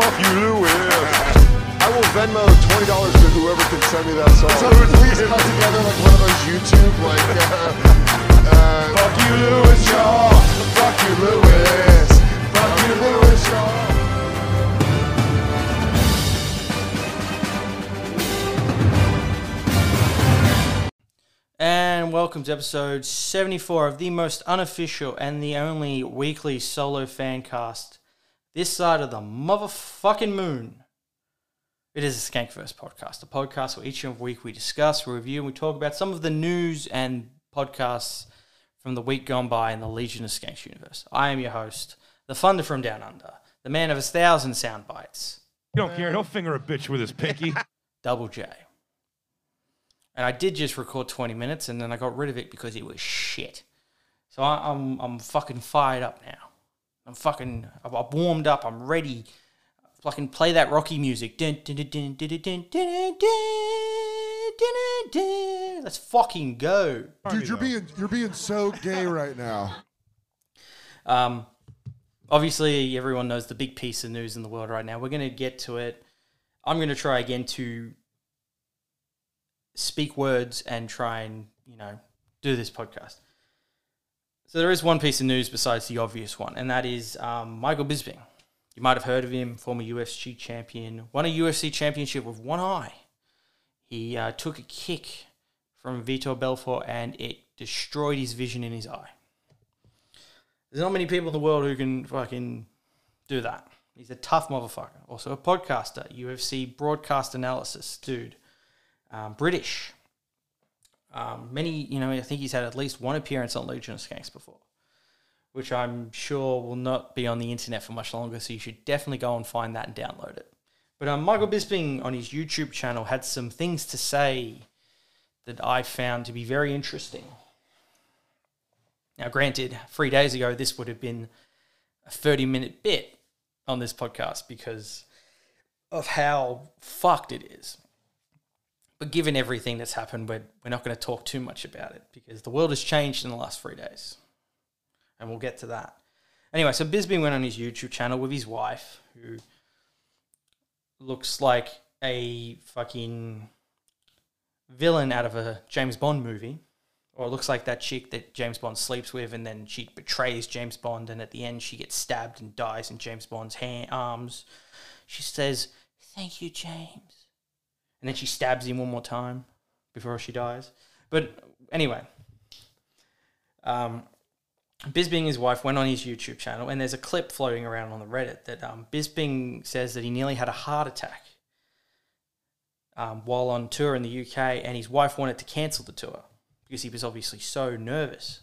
fuck you, Luis. I will Venmo twenty dollars to whoever can send me that song. So we please cut together like one of those YouTube like uh, uh, fuck you, Luis Shaw. fuck you Luis, fuck you Luis Shaw. And welcome to episode 74 of the most unofficial and the only weekly solo fan cast this side of the motherfucking moon. It is a Skankverse podcast, a podcast where each week we discuss, we review, and we talk about some of the news and podcasts from the week gone by in the Legion of Skanks universe. I am your host, the Thunder from Down Under, the man of a thousand sound bites, You don't care. Don't finger a bitch with his pinky. Double J. And I did just record 20 minutes and then I got rid of it because it was shit. So I, I'm, I'm fucking fired up now. I'm fucking, I've, warmed up, I'm ready. Fucking play that Rocky music. Let's fucking go. Dude, you're being you're being so gay right now. Um, obviously everyone knows the big piece of news in the world right now. We're going to get to it. I'm going to try again to speak words and try and, you know, do this podcast. So there is one piece of news besides the obvious one, and that is um, Michael Bisping. You might have heard of him, former UFC champion, won a UFC championship with one eye. He uh, took a kick from Vitor Belfort and it destroyed his vision in his eye. There's not many people in the world who can fucking do that. He's a tough motherfucker. Also a podcaster, UFC broadcast analysis dude. Um, British. Um, many, you know, I think he's had at least one appearance on Legion of Skanks before, which I'm sure will not be on the internet for much longer. So you should definitely go and find that and download it. But um, Michael Bisping on his YouTube channel had some things to say that I found to be very interesting. Now, granted, three days ago, this would have been a 30 minute bit on this podcast because of how fucked it is. But given everything that's happened, we're, we're not going to talk too much about it because the world has changed in the last three days. And we'll get to that. Anyway, so Bisbee went on his YouTube channel with his wife, who looks like a fucking villain out of a James Bond movie. Or it looks like that chick that James Bond sleeps with, and then she betrays James Bond, and at the end she gets stabbed and dies in James Bond's hand, arms. She says, "Thank you, James," and then she stabs him one more time before she dies. But anyway, um, Bisping his wife went on his YouTube channel, and there's a clip floating around on the Reddit that um, Bisping says that he nearly had a heart attack um, while on tour in the UK, and his wife wanted to cancel the tour because he was obviously so nervous.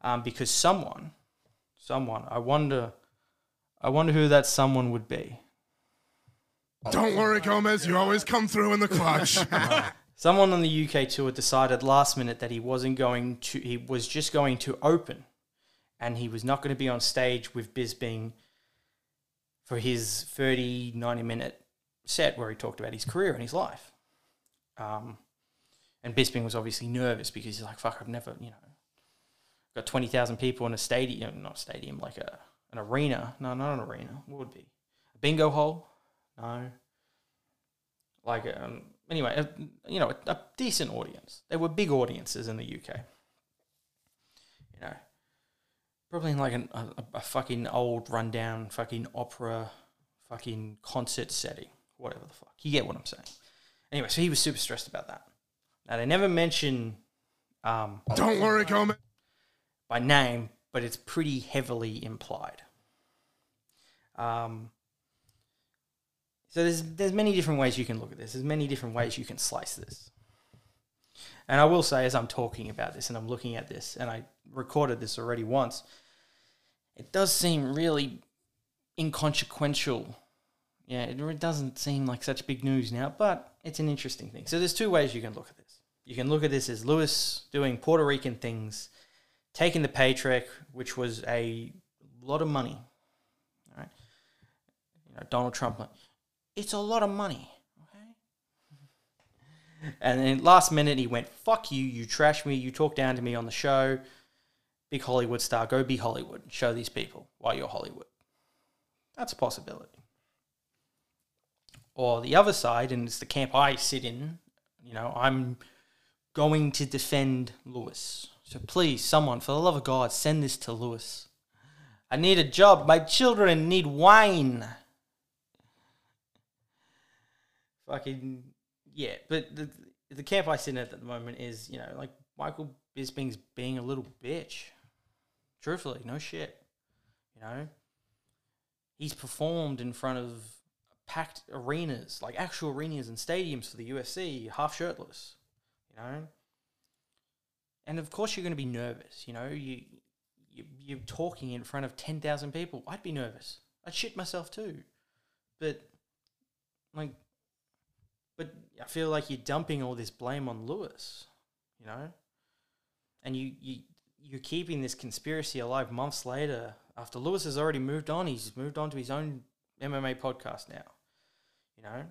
Um, because someone, someone, I wonder, I wonder who that someone would be. Don't worry, Gomez. You always come through in the clutch. Someone on the UK tour decided last minute that he wasn't going to, he was just going to open and he was not going to be on stage with Bisping for his 30, 90 minute set where he talked about his career and his life. Um, and Bisping was obviously nervous because he's like, fuck, I've never, you know, got 20,000 people in a stadium, not stadium, like a, an arena. No, not an arena. What would be? A bingo hole? No. Like, um, anyway, a, you know, a, a decent audience. They were big audiences in the UK. You know, probably in like an, a, a fucking old rundown fucking opera fucking concert setting, whatever the fuck. You get what I'm saying. Anyway, so he was super stressed about that. Now they never mention um, Don't worry, Gomez. by name, but it's pretty heavily implied. Um, so there's there's many different ways you can look at this. There's many different ways you can slice this. And I will say, as I'm talking about this and I'm looking at this, and I recorded this already once, it does seem really inconsequential. Yeah, it doesn't seem like such big news now, but it's an interesting thing. So there's two ways you can look at this. You can look at this as Luis doing Puerto Rican things, taking the paycheck, which was a lot of money. All right, you know, Donald Trump, it's a lot of money. Okay, and then last minute he went, "Fuck you! You trash me! You talk down to me on the show." Big Hollywood star, go be Hollywood. Show these people why you're Hollywood. That's a possibility. Or the other side, and it's the camp I sit in, you know, I'm going to defend Luis. So please, someone, for the love of God, send this to Luis. I need a job. My children need wine. Fucking yeah, but the the camp I sit in at the moment is you know like Michael Bisping's being a little bitch. Truthfully, no shit. You know, he's performed in front of packed arenas, like actual arenas and stadiums for the UFC, half shirtless. You know, and of course you're going to be nervous. You know, you, you you're talking in front of ten thousand people. I'd be nervous. I'd shit myself too. But like, but I feel like you're dumping all this blame on Luis. You know, and you you you're keeping this conspiracy alive months later after Luis has already moved on. He's moved on to his own MMA podcast now. You know,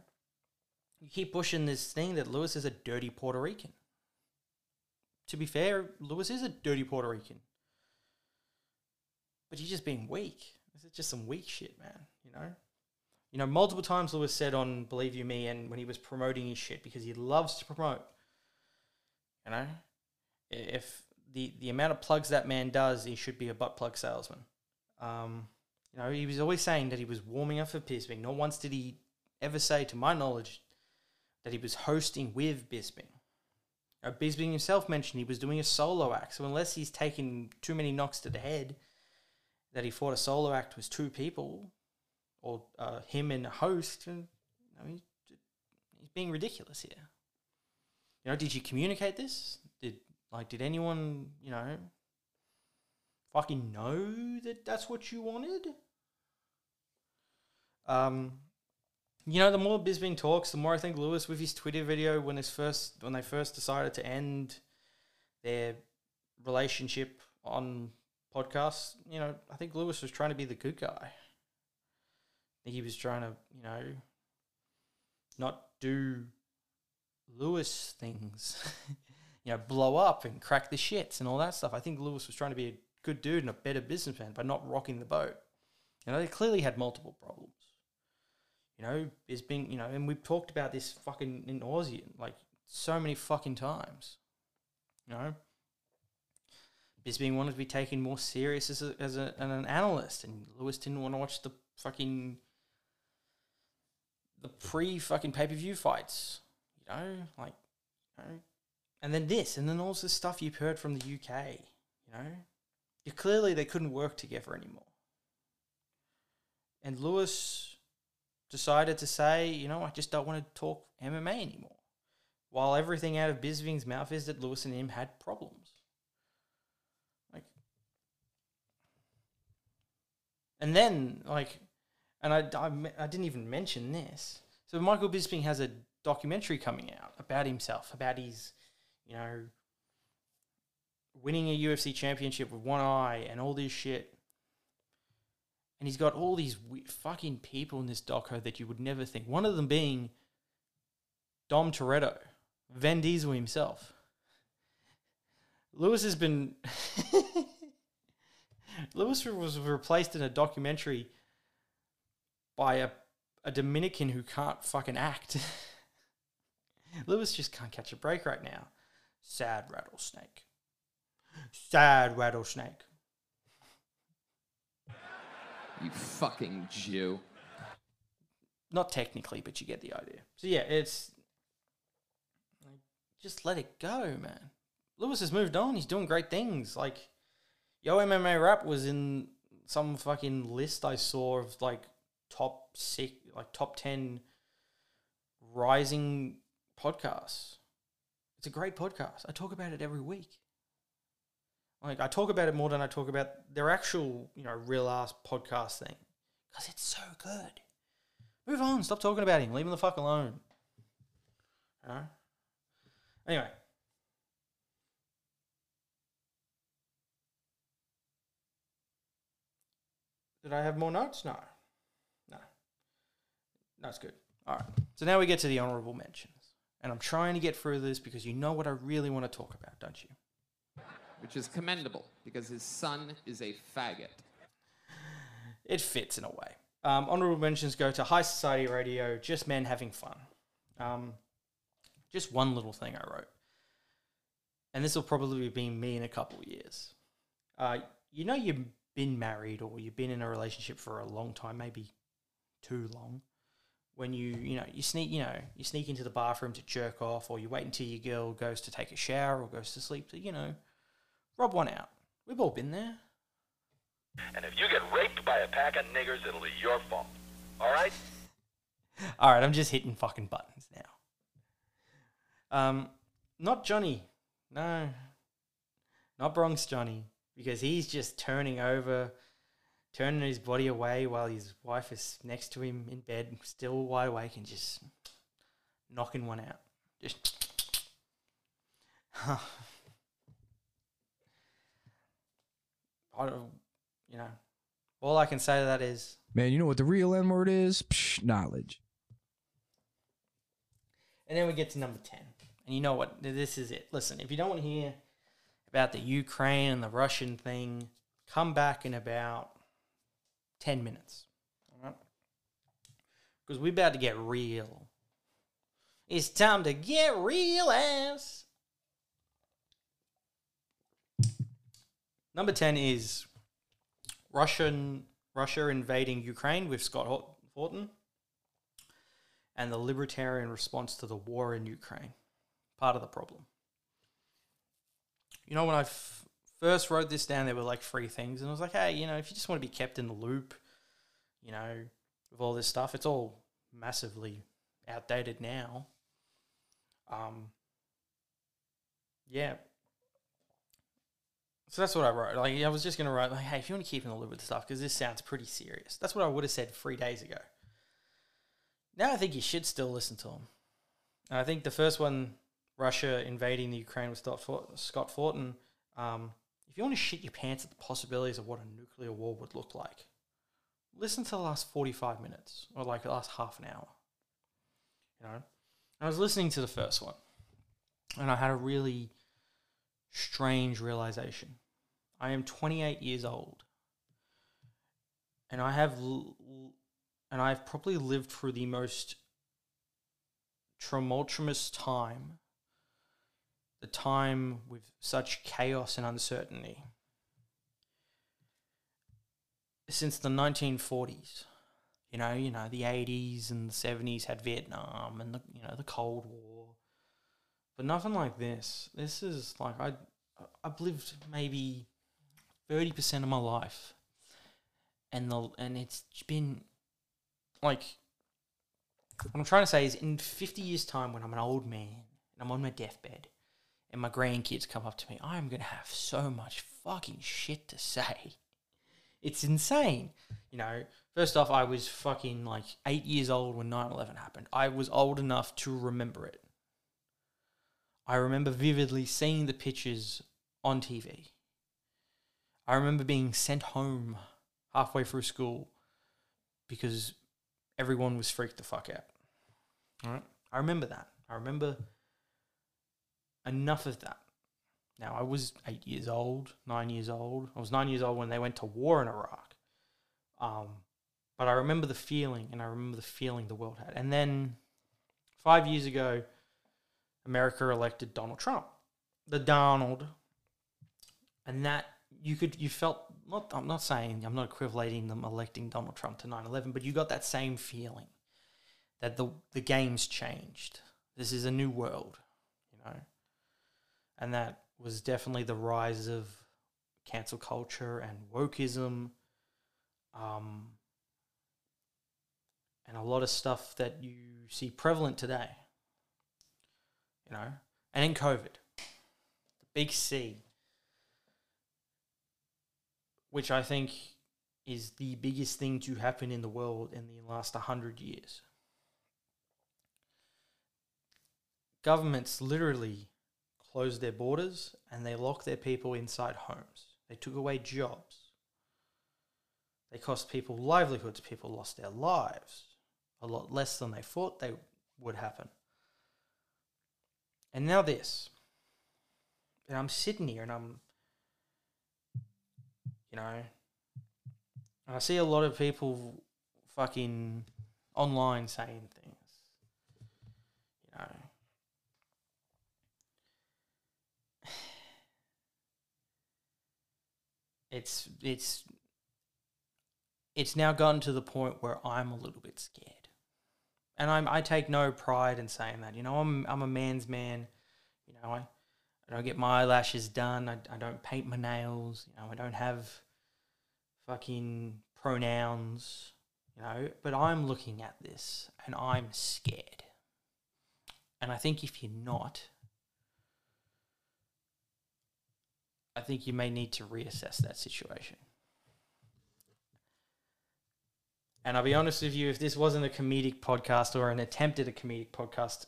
you keep pushing this thing that Luis is a dirty Puerto Rican. To be fair, Luis is a dirty Puerto Rican. But he's just being weak. This is just some weak shit, man. You know? You know, multiple times Luis said on Believe You Me and when he was promoting his shit because he loves to promote. You know? If the, the amount of plugs that man does, he should be a butt plug salesman. Um, you know, he was always saying that he was warming up for Bisping. Not once did he ever say, to my knowledge, that he was hosting with Bisping. Uh, Bisping himself mentioned he was doing a solo act. So unless he's taken too many knocks to the head, that he fought a solo act was two people, or uh, him and a host, and, you know, he's, he's being ridiculous here. You know, did you communicate this? Did like did anyone you know fucking know that that's what you wanted? Um, you know, the more Bisping talks, the more I think Luis with his Twitter video when his first when they first decided to end their relationship on podcasts, you know, I think Luis was trying to be the good guy. Think he was trying to, you know, not do Luis things, you know, blow up and crack the shits and all that stuff. I think Luis was trying to be a good dude and a better businessman by not rocking the boat. You know, they clearly had multiple problems. You know, there's been, you know, and we've talked about this fucking in nauseam, like so many fucking times. You know, Bisping wanted to be taken more serious as, a, as a, an analyst, and Luis didn't want to watch the fucking the pre fucking pay per view fights. You know, like, you know, and then this, and then all this stuff you've heard from the UK. You know, you clearly they couldn't work together anymore. And Luis decided to say, you know, I just don't want to talk MMA anymore. While everything out of Bisping's mouth is that Luis and him had problems. Like, and then, like, and I, I, I didn't even mention this. So Michael Bisping has a documentary coming out about himself, about his, you know, winning a UFC championship with one eye and all this shit. And he's got all these fucking people in this doco that you would never think. One of them being Dom Toretto, Vin Diesel himself. Luis has been. Luis was replaced in a documentary by a, a Dominican who can't fucking act. Luis just can't catch a break right now. Sad rattlesnake. Sad rattlesnake. You fucking Jew. Not technically, but you get the idea. So yeah, it's like, just let it go, man. Luis has moved on. He's doing great things. Like Yo MMA Rap was in some fucking list I saw of like top six, like top ten rising podcasts. It's a great podcast. I talk about it every week. Like I talk about it more than I talk about their actual, you know, real ass podcast thing because it's so good. Move on. Stop talking about him. Leave him the fuck alone. Know? Anyway. Did I have more notes? No. No. That's good. All right. So now we get to the honorable mentions. And I'm trying to get through this because you know what I really want to talk about, don't you? Which is commendable because his son is a faggot. It fits in a way. Um, honorable mentions go to High Society Radio, Just Men Having Fun. Um, just one little thing I wrote. And this will probably be me in a couple of years. Uh, you know, you've been married or you've been in a relationship for a long time, maybe too long. When you, you know, you sneak, you know, you sneak into the bathroom to jerk off, or you wait until your girl goes to take a shower or goes to sleep to, you know, rob one out. We've all been there. And if you get raped by a pack of niggers, it'll be your fault. All right? All right, I'm just hitting fucking buttons now. Um, not Johnny. No. Not Bronx Johnny. Because he's just turning over, turning his body away while his wife is next to him in bed, still wide awake, and just knocking one out. Just. I don't, you know, all I can say to that is Man, you know what the real N word is? Psh, knowledge. And then we get to number 10. And you know what? This is it. Listen, if you don't want to hear about the Ukraine and the Russian thing, come back in about 10 minutes. Because we're about to get real. It's time to get real ass. Number 10 is Russian Russia invading Ukraine with Scott Horton and the libertarian response to the war in Ukraine. Part of the problem. You know, when I f- first wrote this down, there were like three things, and I was like, hey, you know, if you just want to be kept in the loop, you know, with all this stuff, it's all massively outdated now. Um, yeah. So that's what I wrote. Like, I was just to write, like, hey, if you want to keep in the loop with the stuff, because this sounds pretty serious. That's what I would have said three days ago. Now I think you should still listen to them. And I think the first one, Russia invading the Ukraine with Scott Horton, um, if you want to shit your pants at the possibilities of what a nuclear war would look like, listen to the last 45 minutes or like the last half an hour. You know, I was listening to the first one and I had a really strange realization. I am 28 years old and I have l- and I've probably lived through the most tumultuous time, the time with such chaos and uncertainty since the 1940s. You know, you know, the 80s and the 70s had Vietnam and the you know the Cold War, but nothing like this. This is like I I've lived maybe 30% of my life, and the and it's been like what I'm trying to say is in 50 years' time, when I'm an old man and I'm on my deathbed and my grandkids come up to me, I'm going to have so much fucking shit to say. It's insane. You know, first off, I was fucking like eight years old when 9 11 happened. I was old enough to remember it. I remember vividly seeing the pictures on TV. I remember being sent home halfway through school because everyone was freaked the fuck out. All right. I remember that. I remember enough of that. Now, I was eight years old, nine years old. I was nine years old when they went to war in Iraq. Um, but I remember the feeling, and I remember the feeling the world had. And then five years ago, America elected Donald Trump, the Donald, and that you could you felt not I'm not saying I'm not equivalating them electing Donald Trump to 9/11 but you got that same feeling that the the game's changed this is a new world and that was definitely the rise of cancel culture and wokeism um and a lot of stuff that you see prevalent today you know and in covid the big C which I think is the biggest thing to happen in the world in the last 100 years. Governments literally closed their borders and they locked their people inside homes. They took away jobs. They cost people livelihoods. People lost their lives a lot less than they thought they would happen. And now this. And I'm sitting here and I'm you know. I see a lot of people fucking online saying things. You know. It's it's it's now gotten to the point where I'm a little bit scared. And I'm I take no pride in saying that. You know, I'm I'm a man's man. You know, I, I don't get my eyelashes done. I, I don't paint my nails. You know, I don't have fucking pronouns. You know, but I'm looking at this and I'm scared. And I think if you're not, I think you may need to reassess that situation. And I'll be honest with you, if this wasn't a comedic podcast or an attempt at a comedic podcast,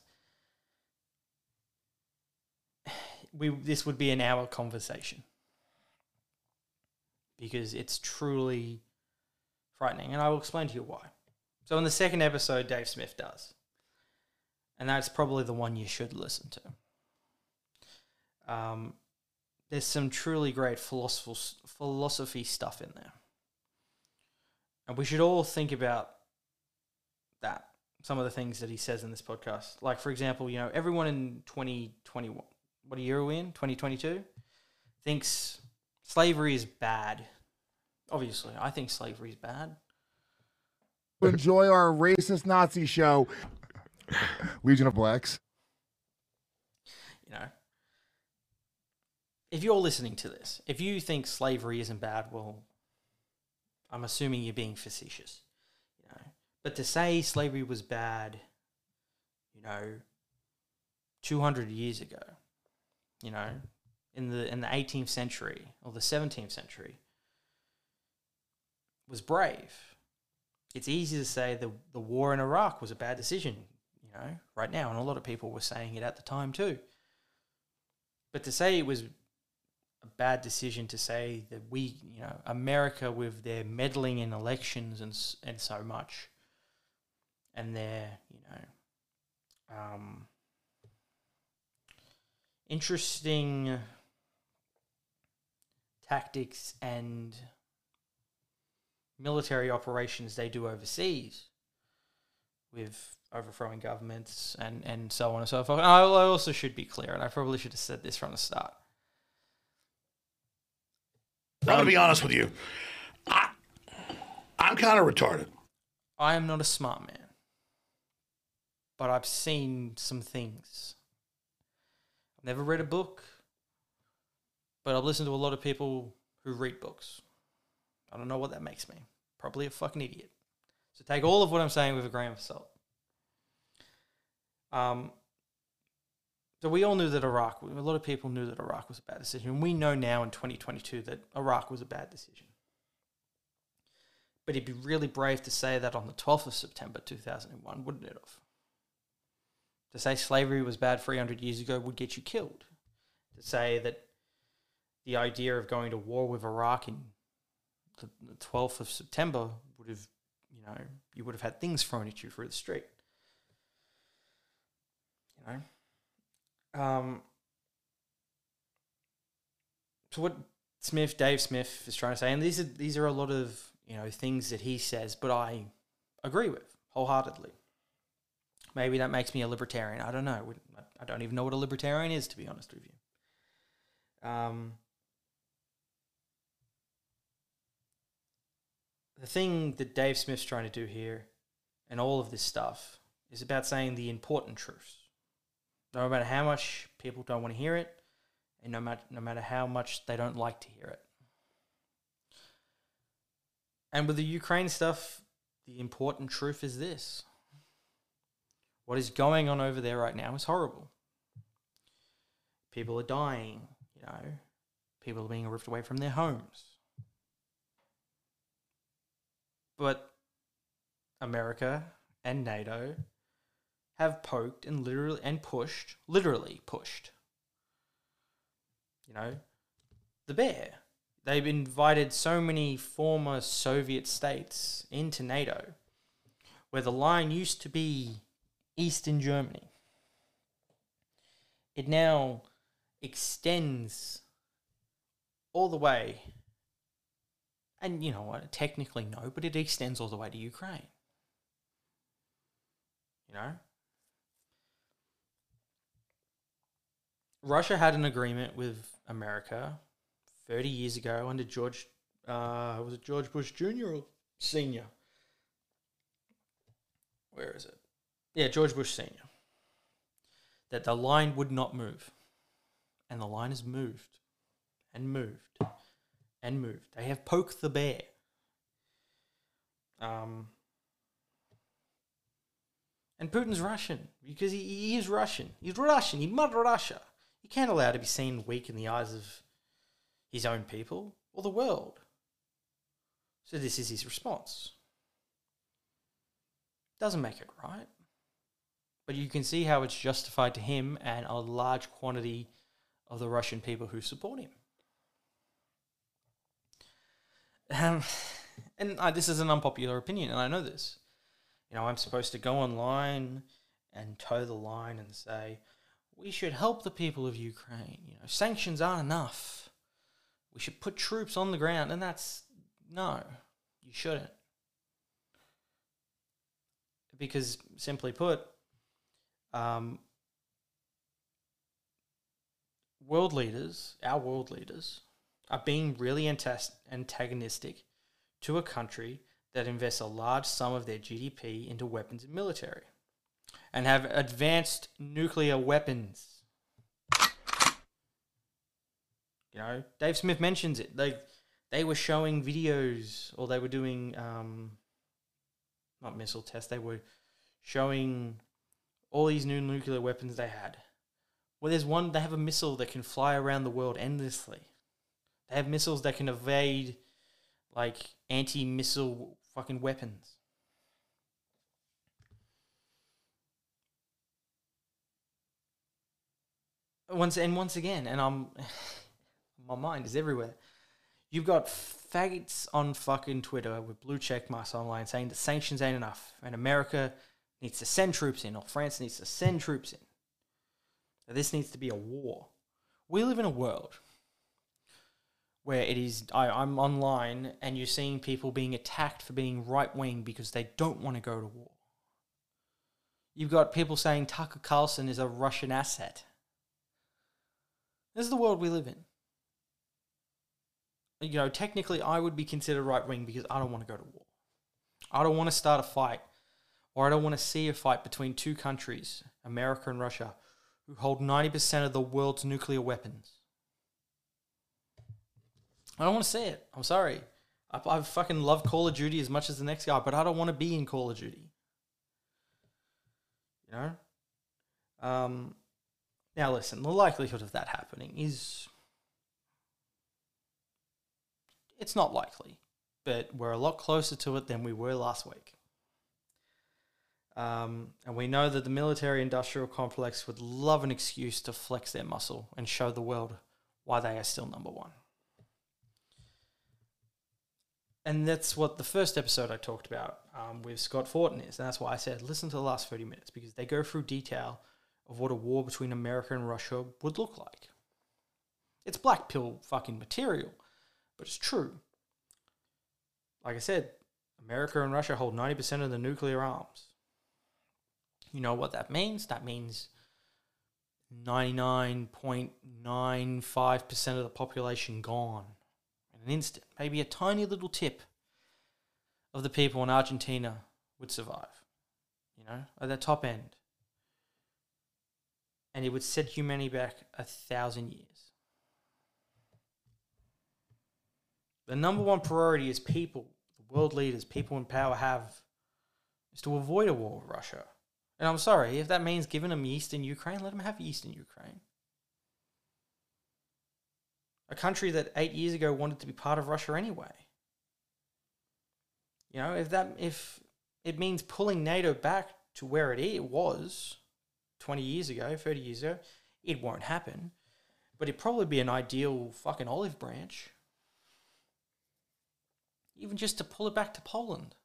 we this would be an hour conversation because it's truly frightening, and I will explain to you why. So, in the second episode, Dave Smith does, and that's probably the one you should listen to. Um, there's some truly great philosophical philosophy stuff in there. And we should all think about that. Some of the things that he says in this podcast. Like, for example, you know, everyone in 2021, what year are we in? 2022? Thinks slavery is bad. Obviously, I think slavery is bad. Enjoy our racist Nazi show, Legion of Blacks. You know, if you're listening to this, if you think slavery isn't bad, well, I'm assuming you're being facetious. You know, but to say slavery was bad, you know, 200 years ago, you know, in the in the 18th century or the 17th century, was brave. It's easy to say the the war in Iraq was a bad decision, you know, right now, and a lot of people were saying it at the time too. But to say it was a bad decision to say that we, you know, America with their meddling in elections and and so much, and their, you know, um, interesting tactics and military operations they do overseas with overthrowing governments and, and so on and so forth. And I I also should be clear, and I probably should have said this from the start. I'm gonna be honest with you. I, I'm kind of retarded. I am not a smart man, but I've seen some things. I've never read a book, but I've listened to a lot of people who read books. I don't know what that makes me. Probably a fucking idiot. So take all of what I'm saying with a grain of salt. Um, so we all knew that Iraq, a lot of people knew that Iraq was a bad decision. We know now in 2022 that Iraq was a bad decision. But it'd be really brave to say that on the 12th of September 2001, wouldn't it have? To say slavery was bad 300 years ago would get you killed. To say that the idea of going to war with Iraq in the, the 12th of September would have, you know, you would have had things thrown at you through the street. You know? Um, so what Smith, Dave Smith, is trying to say, and these are these are a lot of you know things that he says, but I agree with wholeheartedly. Maybe that makes me a libertarian. I don't know. I don't even know what a libertarian is, to be honest with you. Um, the thing that Dave Smith's trying to do here, and all of this stuff, is about saying the important truths. No matter how much people don't want to hear it, and no matter no matter how much they don't like to hear it. And with the Ukraine stuff, the important truth is this. What is going on over there right now is horrible. People are dying, you know. People are being ripped away from their homes. But America and NATO have poked and literally and pushed, literally pushed you know, the bear. They've invited so many former Soviet states into NATO, where the line used to be Eastern Germany. It now extends all the way, and you know what, technically no, but it extends all the way to Ukraine. You know? Russia had an agreement with America 30 years ago under George, uh, was it George Bush Jr. or Sr.? Where is it? Yeah, George Bush Sr. That the line would not move. And the line has moved and moved and moved. They have poked the bear. Um, and Putin's Russian because he, he is Russian. He's Russian. He mother Russia. You can't allow to be seen weak in the eyes of his own people or the world. So this is his response. Doesn't make it right. But you can see how it's justified to him and a large quantity of the Russian people who support him. Um, and uh, this is an unpopular opinion, and I know this. You know, I'm supposed to go online and toe the line and say, we should help the people of Ukraine. You know, sanctions aren't enough. We should put troops on the ground, and that's no, you shouldn't. Because, simply put, um, world leaders, our world leaders, are being really antagonistic to a country that invests a large sum of their GDP into weapons and military and have advanced nuclear weapons. You know, Dave Smith mentions it. Like they were showing videos or they were doing um not missile tests, they were showing all these new nuclear weapons they had. Well, there's one, they have a missile that can fly around the world endlessly. They have missiles that can evade, like, anti missile fucking weapons. Once and once again, and I'm my mind is everywhere. You've got faggots on fucking Twitter with blue check marks online saying that sanctions ain't enough and America needs to send troops in or France needs to send troops in. This needs to be a war. We live in a world where it is I, I'm online and you're seeing people being attacked for being right wing because they don't want to go to war. You've got people saying Tucker Carlson is a Russian asset. This is the world we live in. You know, technically, I would be considered right wing because I don't want to go to war. I don't want to start a fight, or I don't want to see a fight between two countries, America and Russia, who hold 90% of the world's nuclear weapons. I don't want to see it. I'm sorry. I, I fucking love Call of Duty as much as the next guy, but I don't want to be in Call of Duty. You know? Um, now, listen, the likelihood of that happening is. It's not likely, but we're a lot closer to it than we were last week. Um, and we know that the military industrial complex would love an excuse to flex their muscle and show the world why they are still number one. And that's what the first episode I talked about um, with Scott Horton is. And that's why I said listen to the last 30 minutes because they go through detail of what a war between America and Russia would look like. It's black pill fucking material, but it's true. Like I said, America and Russia hold 90% of the nuclear arms. You know what that means? That means 99.95% of the population gone in an instant. Maybe a tiny little tip of the people in Argentina would survive, you know, at the top end. And it would set humanity back a thousand years. The number one priority is people, the world leaders, people in power have, is to avoid a war with Russia. And I'm sorry, if that means giving them eastern Ukraine, let them have eastern Ukraine. A country that eight years ago wanted to be part of Russia anyway. You know, if that if it means pulling NATO back to where it was 20 years ago, 30 years ago, it won't happen. But it'd probably be an ideal fucking olive branch. Even just to pull it back to Poland.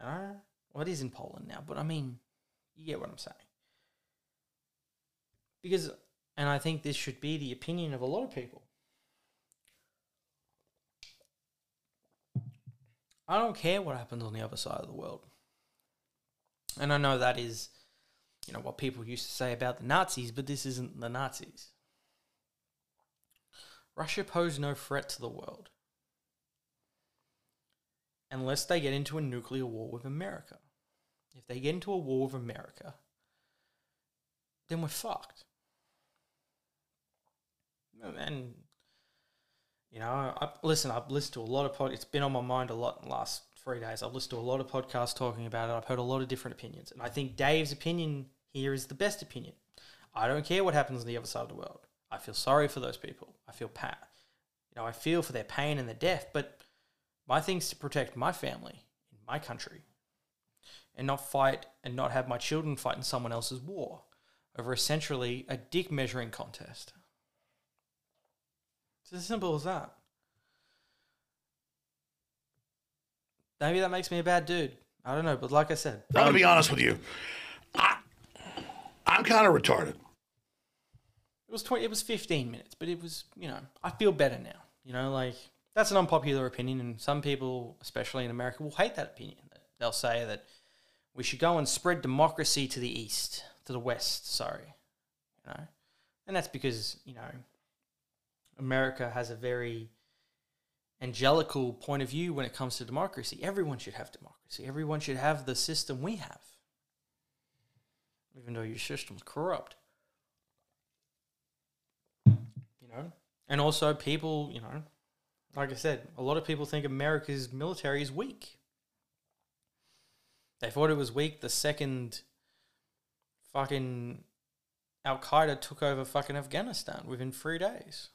Uh, well, it is in Poland now, but I mean, you get what I'm saying. Because, and I think this should be the opinion of a lot of people. I don't care what happens on the other side of the world. And I know that is, you know, what people used to say about the Nazis, but this isn't the Nazis. Russia pose no threat to the world unless they get into a nuclear war with America. If they get into a war with America, then we're fucked. And you know, I, listen, I've listened to a lot of pod. It's been on my mind a lot in the last three days. I've listened to a lot of podcasts talking about it. I've heard a lot of different opinions, and I think Dave's opinion here is the best opinion. I don't care what happens on the other side of the world. I feel sorry for those people. I feel pat. You know, I feel for their pain and their death. But my thing's to protect my family in my country, and not fight and not have my children fight in someone else's war over essentially a dick measuring contest. It's as simple as that. Maybe that makes me a bad dude. I don't know, but like I said, I'm gonna be honest with you. I, I'm kind of retarded. it was twenty. It was fifteen minutes, but it was you know I feel better now. You know, like that's an unpopular opinion, and some people, especially in America, will hate that opinion. They'll say that we should go and spread democracy to the east, to the west. Sorry, you know, and that's because you know America has a very angelical point of view when it comes to democracy. Everyone should have democracy. Everyone should have the system we have, even though your system's corrupt. You know, and also people, you know, like I said, a lot of people think America's military is weak. They thought it was weak the second fucking Al Qaeda took over fucking Afghanistan within three days.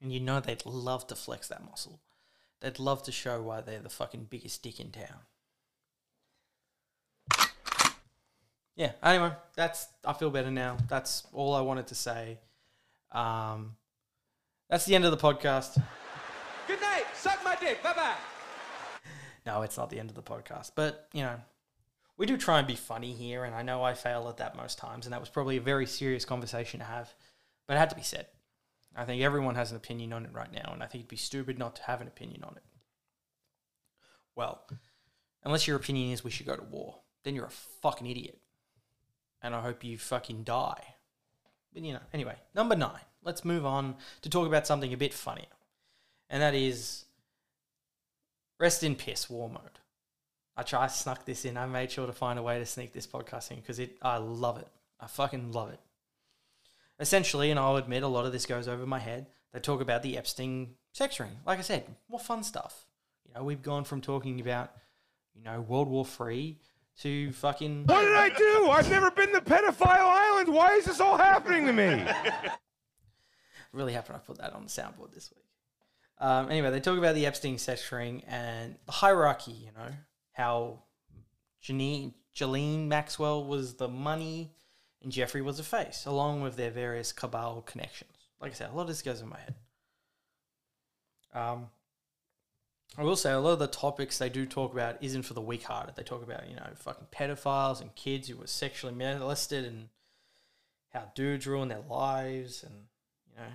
And you know they'd love to flex that muscle. They'd love to show why they're the fucking biggest dick in town. Yeah, anyway, that's I feel better now. That's all I wanted to say. Um that's the end of the podcast. Good night. Suck my dick. Bye bye. No, it's not the end of the podcast. But, you know, we do try and be funny here, and I know I fail at that most times, and that was probably a very serious conversation to have, but it had to be said. I think everyone has an opinion on it right now, and I think it'd be stupid not to have an opinion on it. Well, unless your opinion is we should go to war, then you're a fucking idiot. And I hope you fucking die. But, you know, anyway, number nine. Let's move on to talk about something a bit funnier. And that is Rest in piss, war mode. I try I snuck this in. I made sure to find a way to sneak this podcast in because it I love it. I fucking love it. Essentially, and I'll admit a lot of this goes over my head. They talk about the Epstein sex ring. Like I said, more fun stuff. You know, we've gone from talking about, you know, World War Three to fucking What did I do? I've never been to Pedophile Island. Why is this all happening to me? really happy I put that on the soundboard this week. Um, anyway, they talk about the Epstein sex ring and the hierarchy, you know, how Janine, Ghislaine Maxwell was the money and Jeffrey was the face, along with their various cabal connections. Like I said, a lot of this goes in my head. Um, I will say a lot of the topics they do talk about isn't for the weak-hearted. They talk about you know fucking pedophiles and kids who were sexually molested and how dudes ruin their lives and you know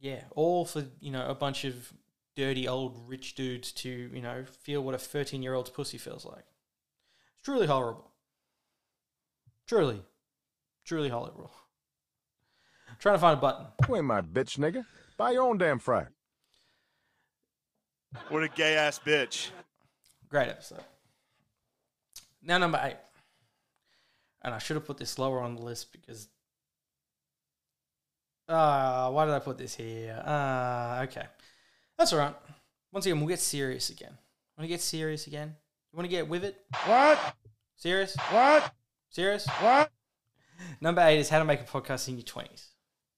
yeah, all for you know a bunch of dirty old rich dudes to you know feel what a thirteen-year-old's pussy feels like. It's truly horrible. Truly, truly horrible. I'm trying to find a button. Ain't my bitch, nigga. Buy your own damn fry. What a gay ass bitch. Great episode. Now number eight, and I should have put this lower on the list because. Ah, why did I put this here? Ah, okay. That's all right. Once again, we'll get serious again. Want to get serious again? You want to get with it? What? Serious? What? Serious? What? Number eight is how to make a podcast in your twenties.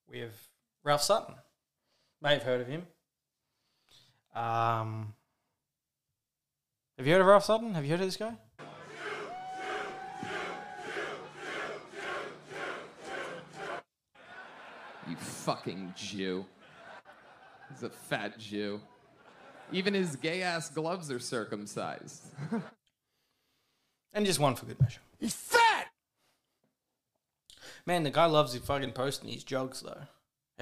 We have Ralph Sutton. May have heard of him. Um, have you heard of Ralph Sutton? Have you heard of this guy? You fucking Jew. He's a fat Jew. Even his gay ass gloves are circumcised. And just one for good measure. He's fat! Man, the guy loves his fucking posting his jogs though.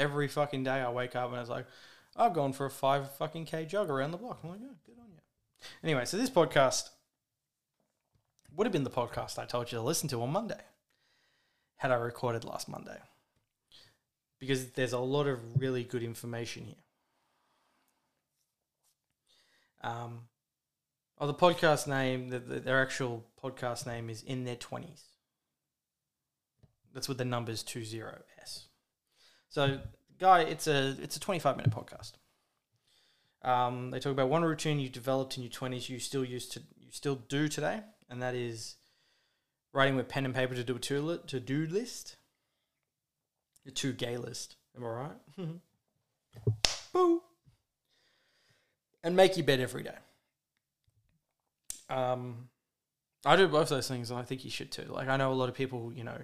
Every fucking day I wake up and it's like, I've gone for a five fucking K jog around the block. I'm like, oh, good on you. Anyway, so this podcast would have been the podcast I told you to listen to on Monday, had I recorded last Monday, because there's a lot of really good information here. Um, oh, the podcast name, the, the, their actual podcast name is In Their 20s. That's with the numbers 20S. So, guy, it's a it's a 25 minute podcast. Um, they talk about one routine you developed in your 20s you still used to you still do today, and that is writing with pen and paper to do a to to do list. A two gay list. Am I right? Boo. And make your bed every day. Um, I do both those things, and I think you should too. Like I know a lot of people, you know,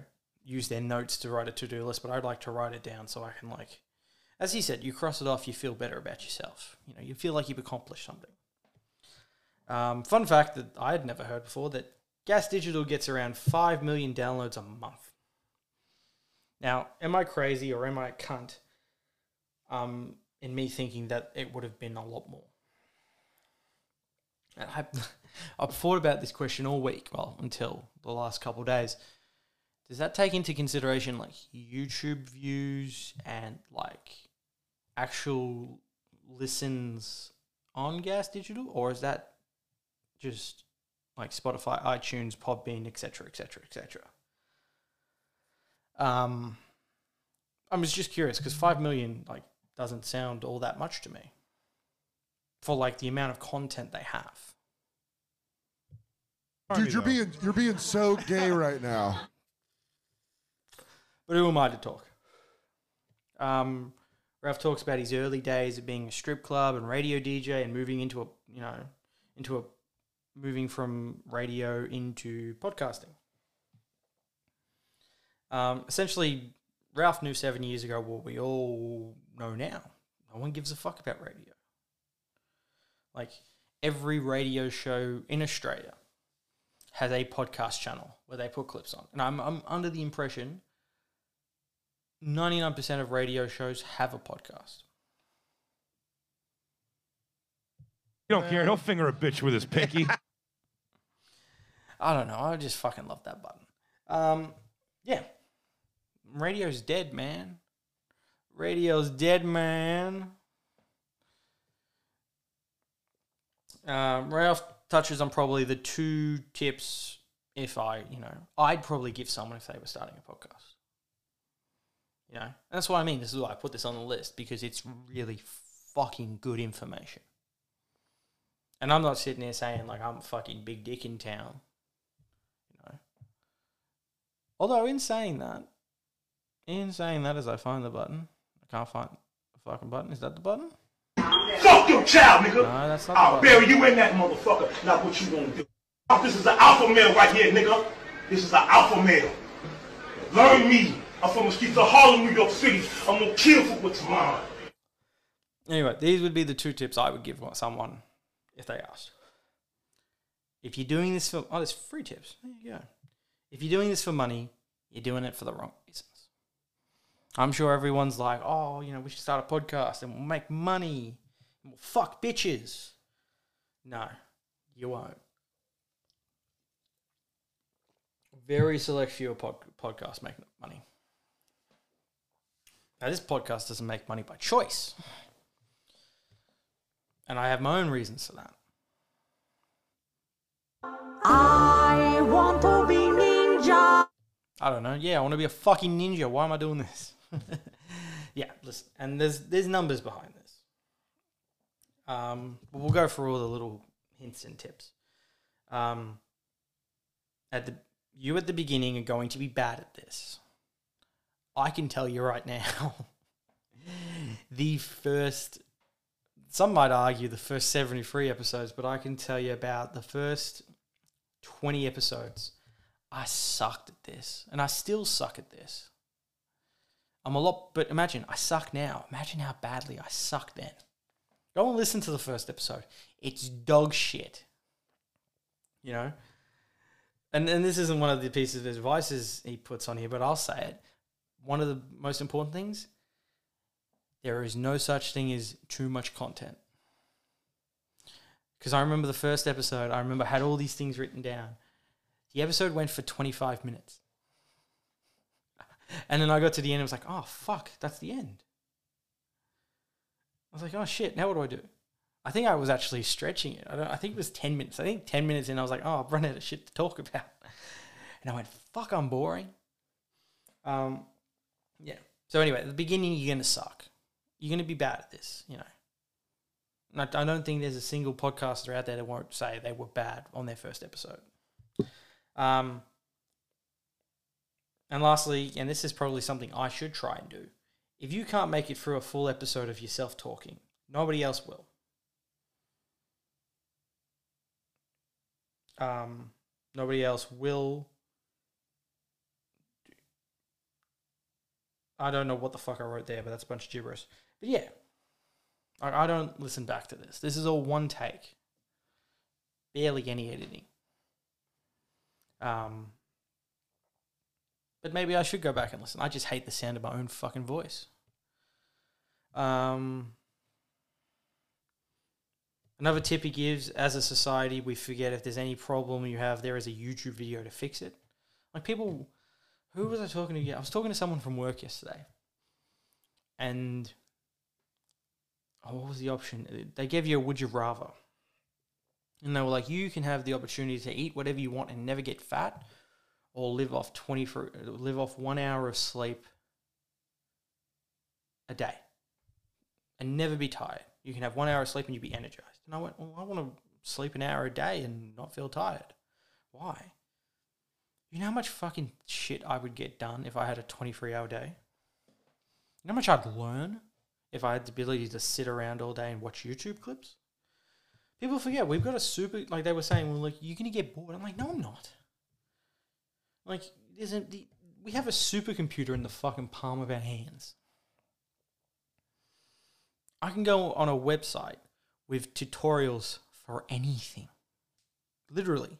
use their notes to write a to do list, but I'd like to write it down so I can like, as he said, you cross it off, you feel better about yourself. You know, you feel like you've accomplished something. Um, fun fact that I had never heard before that Gas Digital gets around five million downloads a month. Now, am I crazy or am I a cunt? Um, in me thinking that it would have been a lot more. And I, I've thought about this question all week, well, until the last couple days. Does that take into consideration like YouTube views and like actual listens on Gas Digital, or is that just like Spotify, iTunes, Podbean, etc., etc., etc.? Um, I was just curious because five million like doesn't sound all that much to me for like the amount of content they have. Dude, you're being you're being so gay right now. But who am I to talk? Um, Ralph talks about his early days of being a strip club and radio DJ and moving into a you know into a moving from radio into podcasting. Um, essentially, Ralph knew seven years ago what we all know now. No one gives a fuck about radio. Like every radio show in Australia has a podcast channel where they put clips on, and I'm I'm under the impression 99% of radio shows have a podcast. You don't care. He'll finger a bitch with his pinky. I don't know. I just fucking love that button. Um, yeah. Radio's dead, man. Radio's dead, man. Um, Ralph touches on probably the two tips if I, you know, I'd probably give someone if they were starting a podcast. You know, and that's what I mean. This is why I put this on the list because it's really fucking good information. And I'm not sitting there saying like I'm fucking big dick in town. You know. Although in saying that, in saying that, as I find the button, I can't find the fucking button. Is that the button? Fuck your child, nigga. No, that's not I'll button. bury you in that motherfucker. Now what you gonna do? This is an alpha male right here, nigga. This is an alpha male. Learn me. I'm from the streets of Harlem, New York City. I'm gonna kill for what's mine. Anyway, these would be the two tips I would give someone if they asked. If you're doing this for oh, there's free tips. There you go. If you're doing this for money, you're doing it for the wrong reasons. I'm sure everyone's like, oh, you know, we should start a podcast and we'll make money and we'll fuck bitches. No, you won't. Very select few pod- podcasts make money. Now, this podcast doesn't make money by choice. And I have my own reasons for that. I want to be ninja. I don't know. Yeah, I want to be a fucking ninja. Why am I doing this? yeah, listen. And there's there's numbers behind this. Um, but we'll go for all the little hints and tips. Um, at the you at the beginning are going to be bad at this. I can tell you right now. the first some might argue the first 73 episodes, but I can tell you about the first 20 episodes. I sucked at this, and I still suck at this. I'm a lot, but imagine I suck now. Imagine how badly I suck then. Go and listen to the first episode. It's dog shit. You know? And, and this isn't one of the pieces of advice he puts on here, but I'll say it. One of the most important things there is no such thing as too much content. because I remember the first episode. I remember I had all these things written down. The episode went for 25 minutes. And then I got to the end and was like, oh, fuck, that's the end. I was like, oh, shit, now what do I do? I think I was actually stretching it. I, don't, I think it was 10 minutes. I think 10 minutes in, I was like, oh, I've run out of shit to talk about. And I went, fuck, I'm boring. Um, yeah. So anyway, at the beginning, you're going to suck. You're going to be bad at this, you know. And I, I don't think there's a single podcaster out there that won't say they were bad on their first episode. Um, and lastly, and this is probably something I should try and do. If you can't make it through a full episode of yourself talking, nobody else will. Um, nobody else will. I don't know what the fuck I wrote there, but that's a bunch of gibberish. But yeah, I, I don't listen back to this. This is all one take, barely any editing. Um, but maybe I should go back and listen. I just hate the sound of my own fucking voice. Um, another tip he gives as a society, we forget if there's any problem you have, there is a YouTube video to fix it. Like people, who was I talking to? I was talking to someone from work yesterday, and oh, what was the option? They gave you a would you rather, and they were like, you can have the opportunity to eat whatever you want and never get fat, or live off twenty for live off one hour of sleep a day, and never be tired. You can have one hour of sleep and you'll be energized. And I went, well, I want to sleep an hour a day and not feel tired. Why? You know how much fucking shit I would get done if I had a 23 hour day? You know how much I'd learn if I had the ability to sit around all day and watch YouTube clips? People forget we've got a super, like they were saying, well, like, you're going to get bored. I'm like, no, I'm not. Like, isn't the, we have a supercomputer in the fucking palm of our hands. I can go on a website with tutorials for anything. Literally.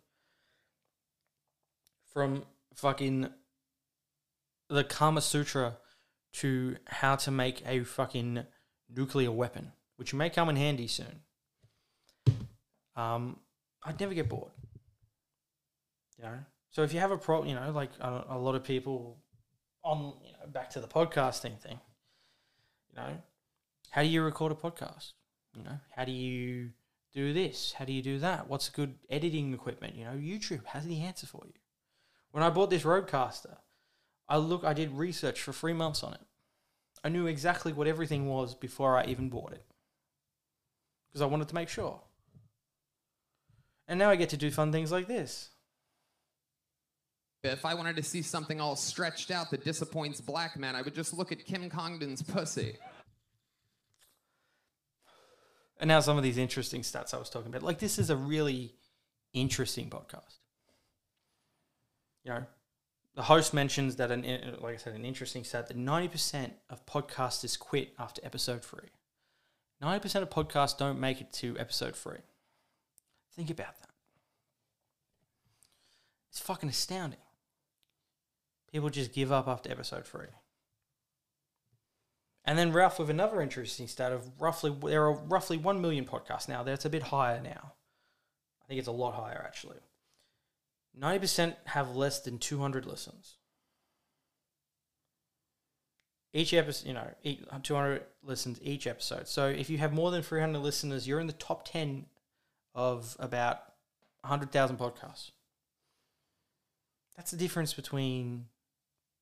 From fucking the Kama Sutra to how to make a fucking nuclear weapon, which may come in handy soon. Um, I'd never get bored. You know? So if you have a problem, you know, like a, a lot of people on, you know, back to the podcasting thing, you know, how do you record a podcast? You know, how do you do this? How do you do that? What's good editing equipment? You know, YouTube has the answer for you. When I bought this RODECaster, I look I did research for three months on it. I knew exactly what everything was before I even bought it. Because I wanted to make sure. And now I get to do fun things like this. If I wanted to see something all stretched out that disappoints black men, I would just look at Kim Congdon's pussy. And now some of these interesting stats I was talking about. Like this is a really interesting podcast. You know, the host mentions that an like I said, an interesting stat that ninety percent of podcasters quit after episode three. Ninety percent of podcasts don't make it to episode three. Think about that. It's fucking astounding. People just give up after episode three. And then Ralph with another interesting stat of roughly there are roughly one million podcasts now. That's a bit higher now. I think it's a lot higher actually. Ninety percent have less than two hundred listens. Each episode, you know, two hundred listens each episode. So if you have more than three hundred listeners, you're in the top ten of about hundred thousand podcasts. That's the difference between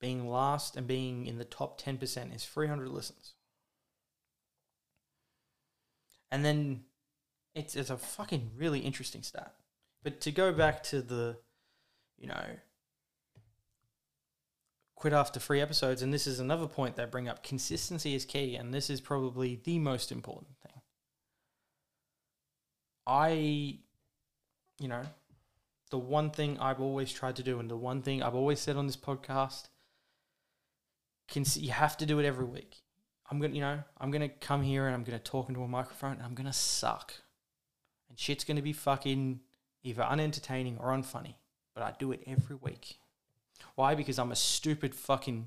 being last and being in the top 10% is 300 listens. And then it's, it's a fucking really interesting stat. But to go back to the, you know, quit after three episodes, and this is another point they bring up consistency is key, and this is probably the most important thing. I, you know, the one thing I've always tried to do, and the one thing I've always said on this podcast cons- you have to do it every week. I'm gonna, you know, I'm gonna come here and I'm gonna talk into a microphone and I'm gonna suck, and shit's gonna be fucking either unentertaining or unfunny. But I do it every week. Why? Because I'm a stupid fucking.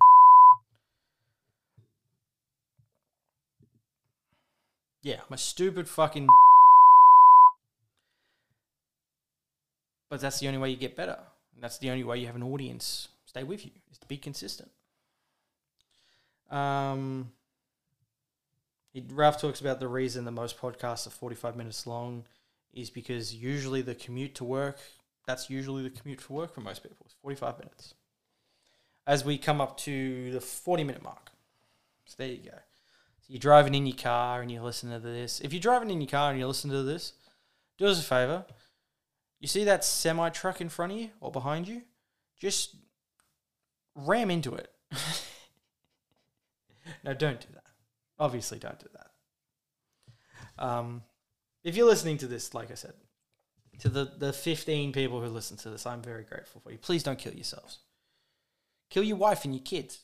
Yeah, I'm a stupid fucking. but that's the only way you get better. And that's the only way you have an audience stay with you is to be consistent. Um, Ralph talks about the reason that most podcasts are 45 minutes long is because usually the commute to work, that's usually the commute for work for most people, is 45 minutes. As we come up to the 40 minute mark. So there you go. So you're driving in your car and you listen to this. If you're driving in your car and you listen to this, do us a favor. You see that semi truck in front of you or behind you? Just ram into it. no, don't do that. Obviously, don't do that. Um, if you're listening to this, like I said, to the, the 15 people who listen to this, I'm very grateful for you. Please don't kill yourselves. Kill your wife and your kids.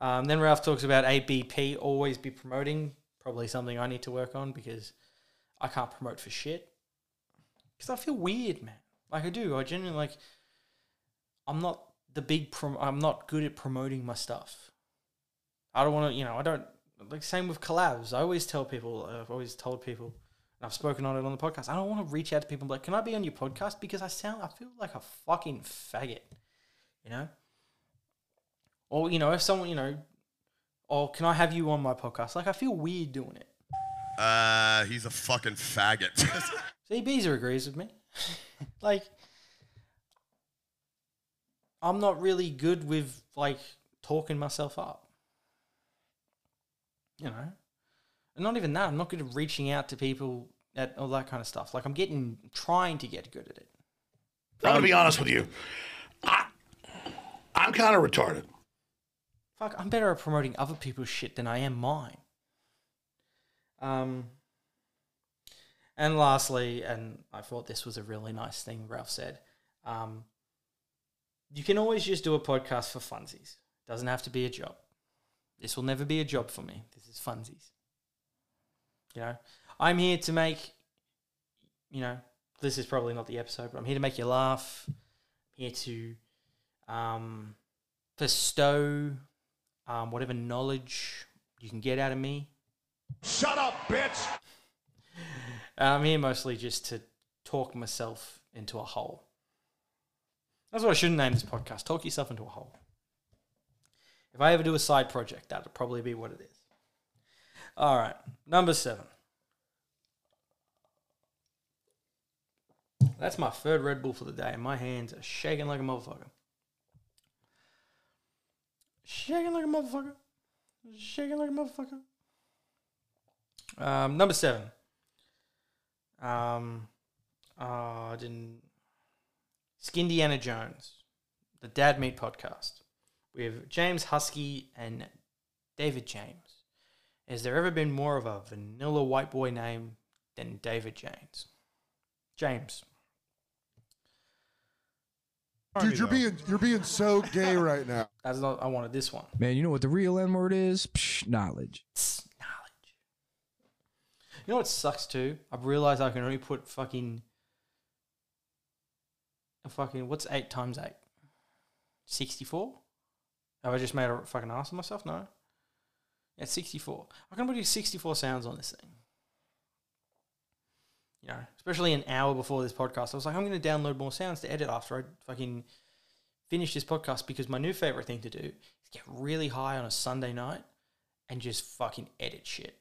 Um, then Ralph talks about ABP, always be promoting. Probably something I need to work on because I can't promote for shit. Because I feel weird, man. Like I do. I genuinely like. I'm not the big. Prom- I'm not good at promoting my stuff. I don't want to. You know. I don't like. Same with collabs. I always tell people. I've always told people. I've spoken on it on the podcast. I don't want to reach out to people like, "Can I be on your podcast?" Because I sound. I feel like a fucking faggot. You know. Or you know, if someone you know, or can I have you on my podcast? Like I feel weird doing it. Uh, he's a fucking faggot. See, Beezer agrees with me. like, I'm not really good with like talking myself up. You know, not even that. I'm not good at reaching out to people at all that kind of stuff. Like, I'm getting trying to get good at it. I'm gonna be honest with you. I, I'm kind of retarded. Fuck, I'm better at promoting other people's shit than I am mine. Um, and lastly, and I thought this was a really nice thing Ralph said. Um, you can always just do a podcast for funsies. Doesn't have to be a job. This will never be a job for me. This is funsies. You know, I'm here to make. You know, this is probably not the episode, but I'm here to make you laugh. I'm here to um, bestow um, whatever knowledge you can get out of me. Shut up, bitch! I'm here mostly just to talk myself into a hole. That's what I shouldn't name this podcast. Talk yourself into a hole. If I ever do a side project, that'll probably be what it is. All right, number seven. That's my third Red Bull for the day, and my hands are shaking like a motherfucker. Shaking like a motherfucker. Shaking like a motherfucker. Um, number seven. Um, uh, I didn't. Skindiana Jones, the Dad Meat podcast with James Husky and David James. Has there ever been more of a vanilla white boy name than David James? James. Dude, you're being you're being so gay right now. That's not. I wanted this one. Man, you know what the real N word is? Psh, knowledge. You know what sucks too? I've realized I can only put fucking a fucking what's eight times eight? Sixty four? Have I just made a fucking ass of myself? No. Sixty four. I can produce sixty four sounds on this thing. You know, especially an hour before this podcast, I was like, I'm going to download more sounds to edit after I fucking finish this podcast because my new favorite thing to do is get really high on a Sunday night and just fucking edit shit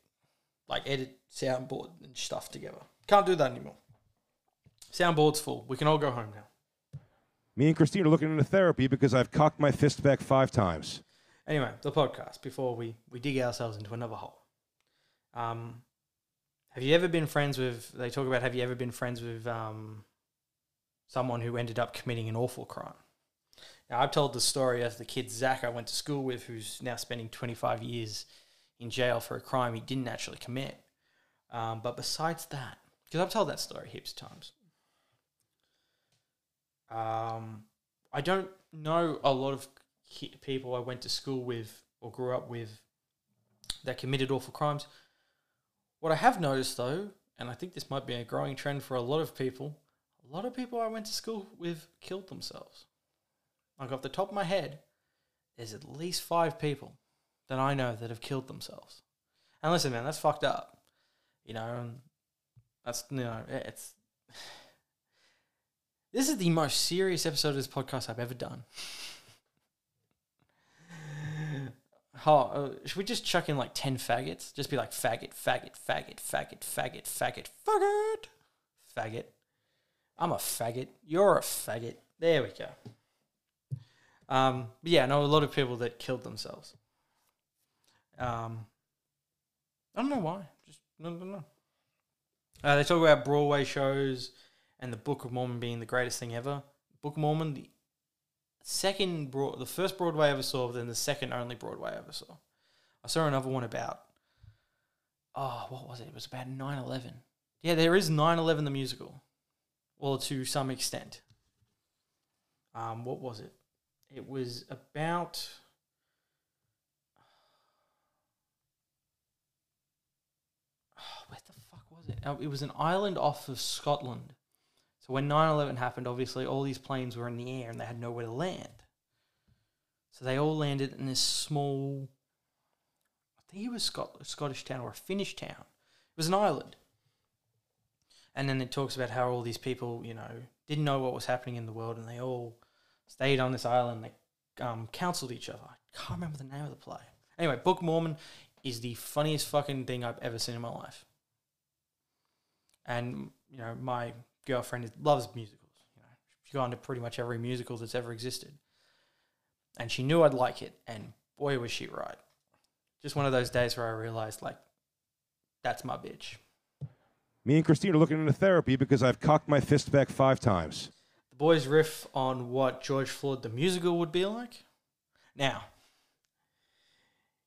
like edit soundboard and stuff together. Can't do that anymore. Soundboard's full. We can all go home now. Me and Christine are looking into therapy because I've cocked my fist back five times. Anyway, the podcast before we we dig ourselves into another hole. Um, have you ever been friends with? They talk about have you ever been friends with um, someone who ended up committing an awful crime? Now I've told the story of the kid Zach I went to school with, who's now spending twenty five years in jail for a crime he didn't actually commit. Um, but besides that, because I've told that story heaps of times, um, I don't know a lot of people I went to school with or grew up with that committed awful crimes. What I have noticed though, and I think this might be a growing trend for a lot of people, a lot of people I went to school with killed themselves. Like off the top of my head, there's at least five people that I know that have killed themselves. And listen, man, that's fucked up. You know, that's you know, it's This is the most serious episode of this podcast I've ever done. Oh, should we just chuck in like 10 faggots? Just be like faggot, faggot, faggot, faggot, faggot, faggot, faggot, faggot. I'm a faggot. You're a faggot. There we go. Um, but yeah, I know a lot of people that killed themselves. Um, I don't know why. Just no, no, no. Uh, they talk about Broadway shows and the Book of Mormon being the greatest thing ever. Book of Mormon, the second broad, the first Broadway I ever saw, but then the second only Broadway I ever saw. I saw another one about. Oh, what was it? It was about 9-11. Yeah, there is 9-11 the musical, well, to some extent. Um, what was it? It was about. Oh, where the fuck was it? Oh, it was an island off of Scotland. So when 9 11 happened, obviously all these planes were in the air and they had nowhere to land. So they all landed in this small, I think it was Scot- Scottish town or a Finnish town. It was an island. And then it talks about how all these people, you know, didn't know what was happening in the world and they all stayed on this island. They um, counseled each other. I can't remember the name of the play. Anyway, Book Mormon is the funniest fucking thing I've ever seen in my life. And, you know, my girlfriend loves musicals. You know, she's gone to pretty much every musical that's ever existed. And she knew I'd like it, and boy was she right. Just one of those days where I realized, like, that's my bitch. Me and Christine are looking into therapy because I've cocked my fist back five times. The boys riff on what George Floyd the musical would be like. Now,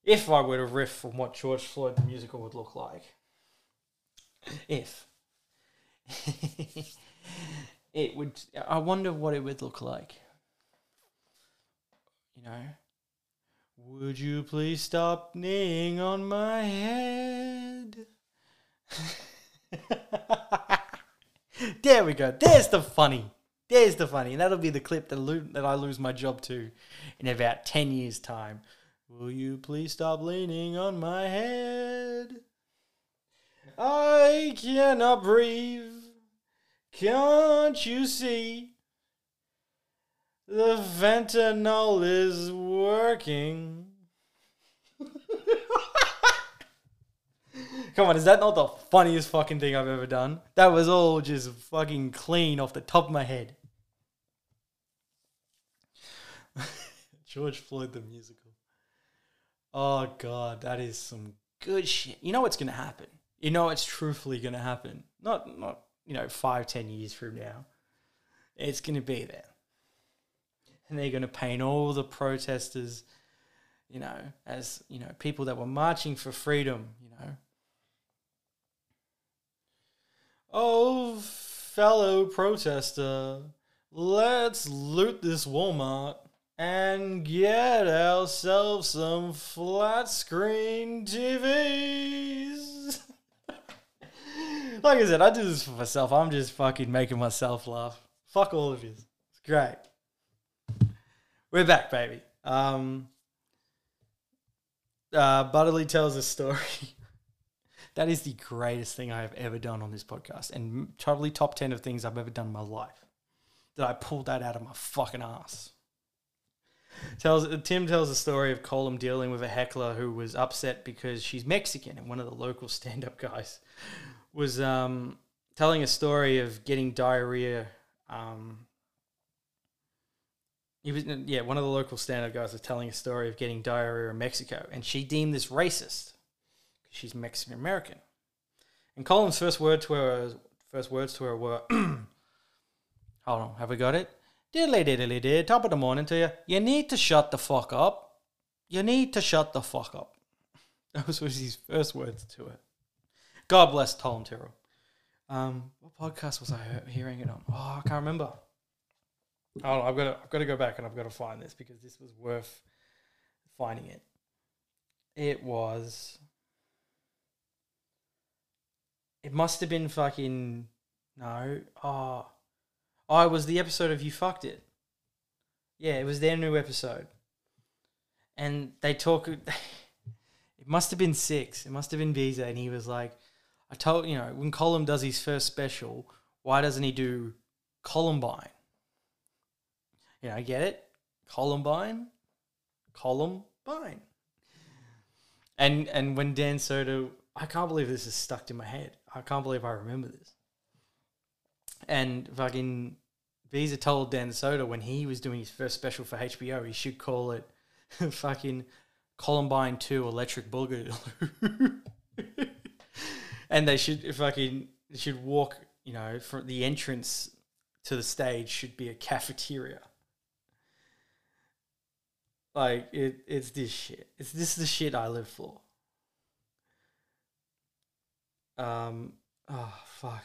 if I were to riff on what George Floyd the musical would look like, if it would, I wonder what it would look like. You know, would you please stop kneeing on my head? there we go. There's the funny. There's the funny. And that'll be the clip that, lo- that I lose my job to in about 10 years' time. Will you please stop leaning on my head? I cannot breathe. Can't you see? The fentanyl is working. Come on, is that not the funniest fucking thing I've ever done? That was all just fucking clean off the top of my head. George Floyd the musical. Oh god, that is some good shit. You know what's gonna happen. You know it's truthfully gonna happen. Not not you know five ten years from now. It's gonna be there, and they're gonna paint all the protesters, you know, as you know people that were marching for freedom. You know. Oh, fellow protester, let's loot this Walmart and get ourselves some flat screen TVs. Like I said, I do this for myself. I'm just fucking making myself laugh. Fuck all of you. It's great. We're back, baby. Um, uh, Butterly tells a story. that is the greatest thing I have ever done on this podcast, and totally top ten of things I've ever done in my life. That I pulled that out of my fucking ass tells Tim tells a story of Colum dealing with a heckler who was upset because she's Mexican, and one of the local stand-up guys was um, telling a story of getting diarrhea. Um, he was yeah, one of the local stand-up guys was telling a story of getting diarrhea in Mexico, and she deemed this racist because she's Mexican American. And Colin's first word to her first words to her were, "Hold on, have we got it?" Diddly diddly did, top of the morning to you. You need to shut the fuck up. You need to shut the fuck up. That was his first words to her. God bless Tom Terrell. Um, what podcast was I hearing it on? Oh, I can't remember. Oh, I've got to, I've got to go back and I've got to find this because this was worth finding it. It was. It must have been fucking no. Oh, oh, it was the episode of You Fucked It. Yeah, it was their new episode, and they talk. It must have been six. It must have been Visa, and he was like, "I told you know when Colum does his first special, why doesn't he do Columbine?" You know, I get it? Columbine, Columbine. And and when Dan Soder, I can't believe this is stuck in my head. I can't believe I remember this. And fucking Visa told Dan Soder when he was doing his first special for HBO, he should call it fucking Columbine 2 Electric Boogaloo. and they should fucking they should walk, you know, from the entrance to the stage should be a cafeteria. Like it, it's this shit. It's this is the shit I live for. Um. Oh fuck.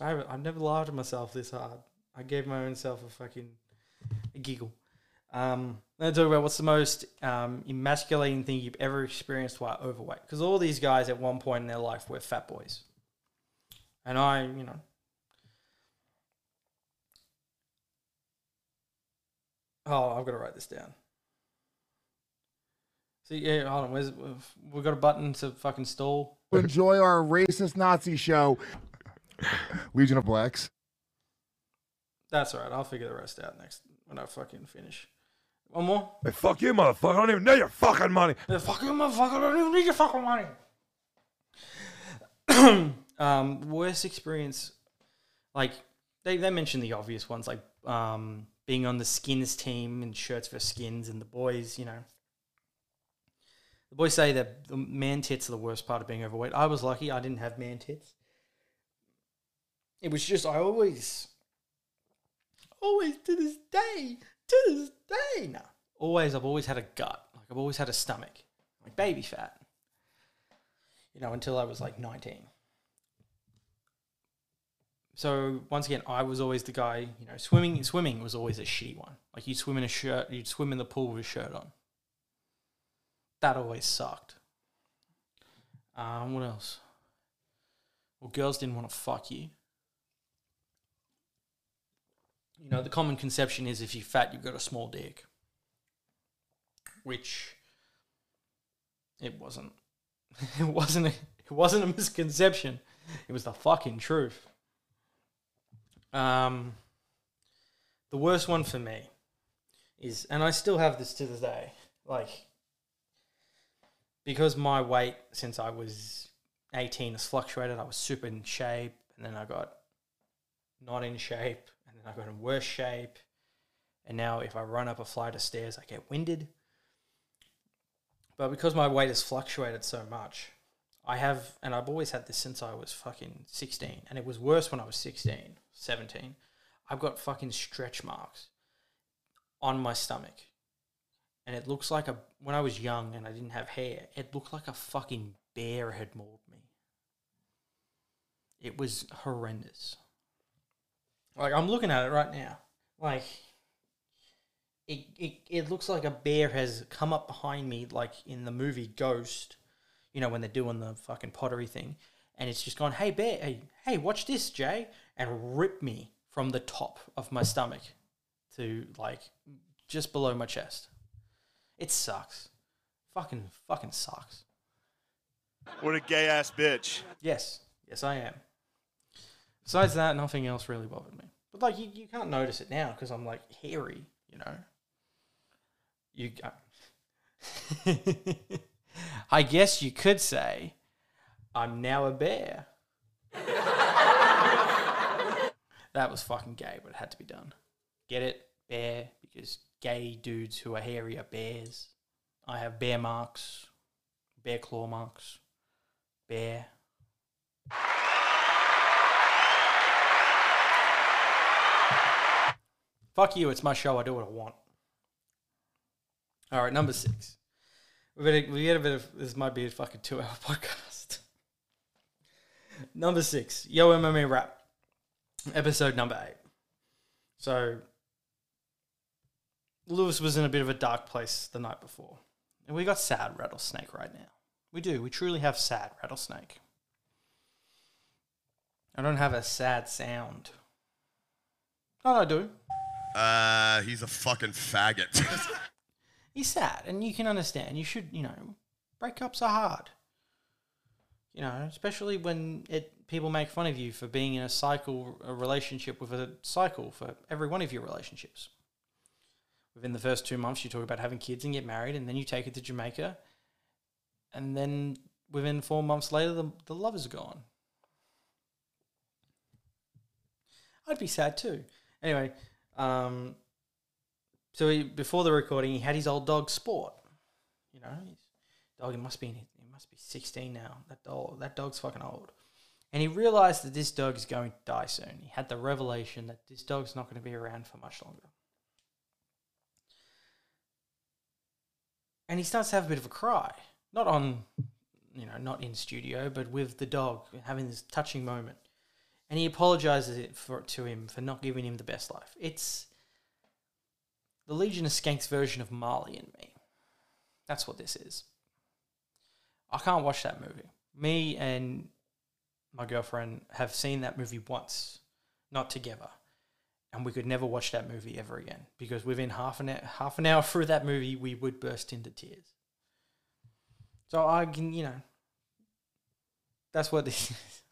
I haven't, I've never laughed at myself this hard. I gave my own self a fucking a giggle. Um, let's talk about what's the most um, emasculating thing you've ever experienced while overweight. Because all these guys at one point in their life were fat boys, and I, you know, oh, I've got to write this down. See, yeah, hold on. Where's we've got a button to fucking stall. Enjoy our racist Nazi show, Legion of Blacks. That's all right. I'll figure the rest out next when I fucking finish. One more. Hey, fuck you, motherfucker. I don't even know your fucking money. Yeah, fuck you, motherfucker. I don't even need your fucking money. um, worst experience, like they they mentioned the obvious ones, like um being on the skins team and shirts for skins, and the boys, you know. The boys say that the man tits are the worst part of being overweight. I was lucky; I didn't have man tits. It was just I always, always to this day, to this day, no, always I've always had a gut. Like I've always had a stomach, like baby fat. You know, until I was like nineteen. So once again, I was always the guy. You know, swimming. Swimming was always a shitty one. Like you'd swim in a shirt, you'd swim in the pool with a shirt on. That always sucked. Um, what else? Well, girls didn't want to fuck you. You know, the common conception is if you're fat, you've got a small dick. Which it wasn't. It wasn't a, it wasn't a misconception. It was the fucking truth. Um the worst one for me is and I still have this to this day. Like because my weight since I was 18 has fluctuated, I was super in shape and then I got not in shape I got in worse shape. And now if I run up a flight of stairs, I get winded. But because my weight has fluctuated so much, I have, and I've always had this since I was fucking 16, and it was worse when I was 16, 17. I've got fucking stretch marks on my stomach. And it looks like a, when I was young and I didn't have hair, it looked like a fucking bear had mauled me. It was horrendous. Like, I'm looking at it right now. Like, it, it, it looks like a bear has come up behind me, like in the movie Ghost, you know, when they're doing the fucking pottery thing, and it's just gone, hey, bear, hey, hey, watch this, Jay, and rip me from the top of my stomach to like just below my chest. It sucks. Fucking, fucking sucks. What a gay ass bitch. Yes, yes, I am. Besides that, nothing else really bothered me. But like, you, you can't notice it now because I'm like hairy, you know. You, uh, I guess you could say, I'm now a bear. that was fucking gay, but it had to be done. Get it, bear, because gay dudes who are hairy are bears. I have bear marks, bear claw marks, bear. Fuck you, it's my show. I do what I want. All right, number six. We get a bit of this. Might be a fucking two-hour podcast. number six, Yo MMA Rap, episode number eight. So, Luis was in a bit of a dark place the night before, and we got sad rattlesnake right now. We do. We truly have sad rattlesnake. I don't have a sad sound. Oh, I do. Uh, he's a fucking faggot. He's sad, and you can understand. You should, you know, breakups are hard. You know, especially when it people make fun of you for being in a cycle, a relationship with a cycle for every one of your relationships. within the first two months, you talk about having kids and get married, and then you take it to Jamaica, and then within four months later, the, the love is gone. I'd be sad too. Anyway, um, so he, before the recording, he had his old dog Sport. You know, his dog. He must be he must be sixteen now. That dog. That dog's fucking old. And he realized that this dog is going to die soon. He had the revelation that this dog's not going to be around for much longer. And he starts to have a bit of a cry. Not on, you know, not in studio, but with the dog, having this touching moment. And he apologizes for, to him for not giving him the best life. It's the Legion of Skanks version of Marley and me. That's what this is. I can't watch that movie. Me and my girlfriend have seen that movie once, not together, and we could never watch that movie ever again because within half an hour, half an hour through that movie, we would burst into tears. So I can, you know, that's what this is.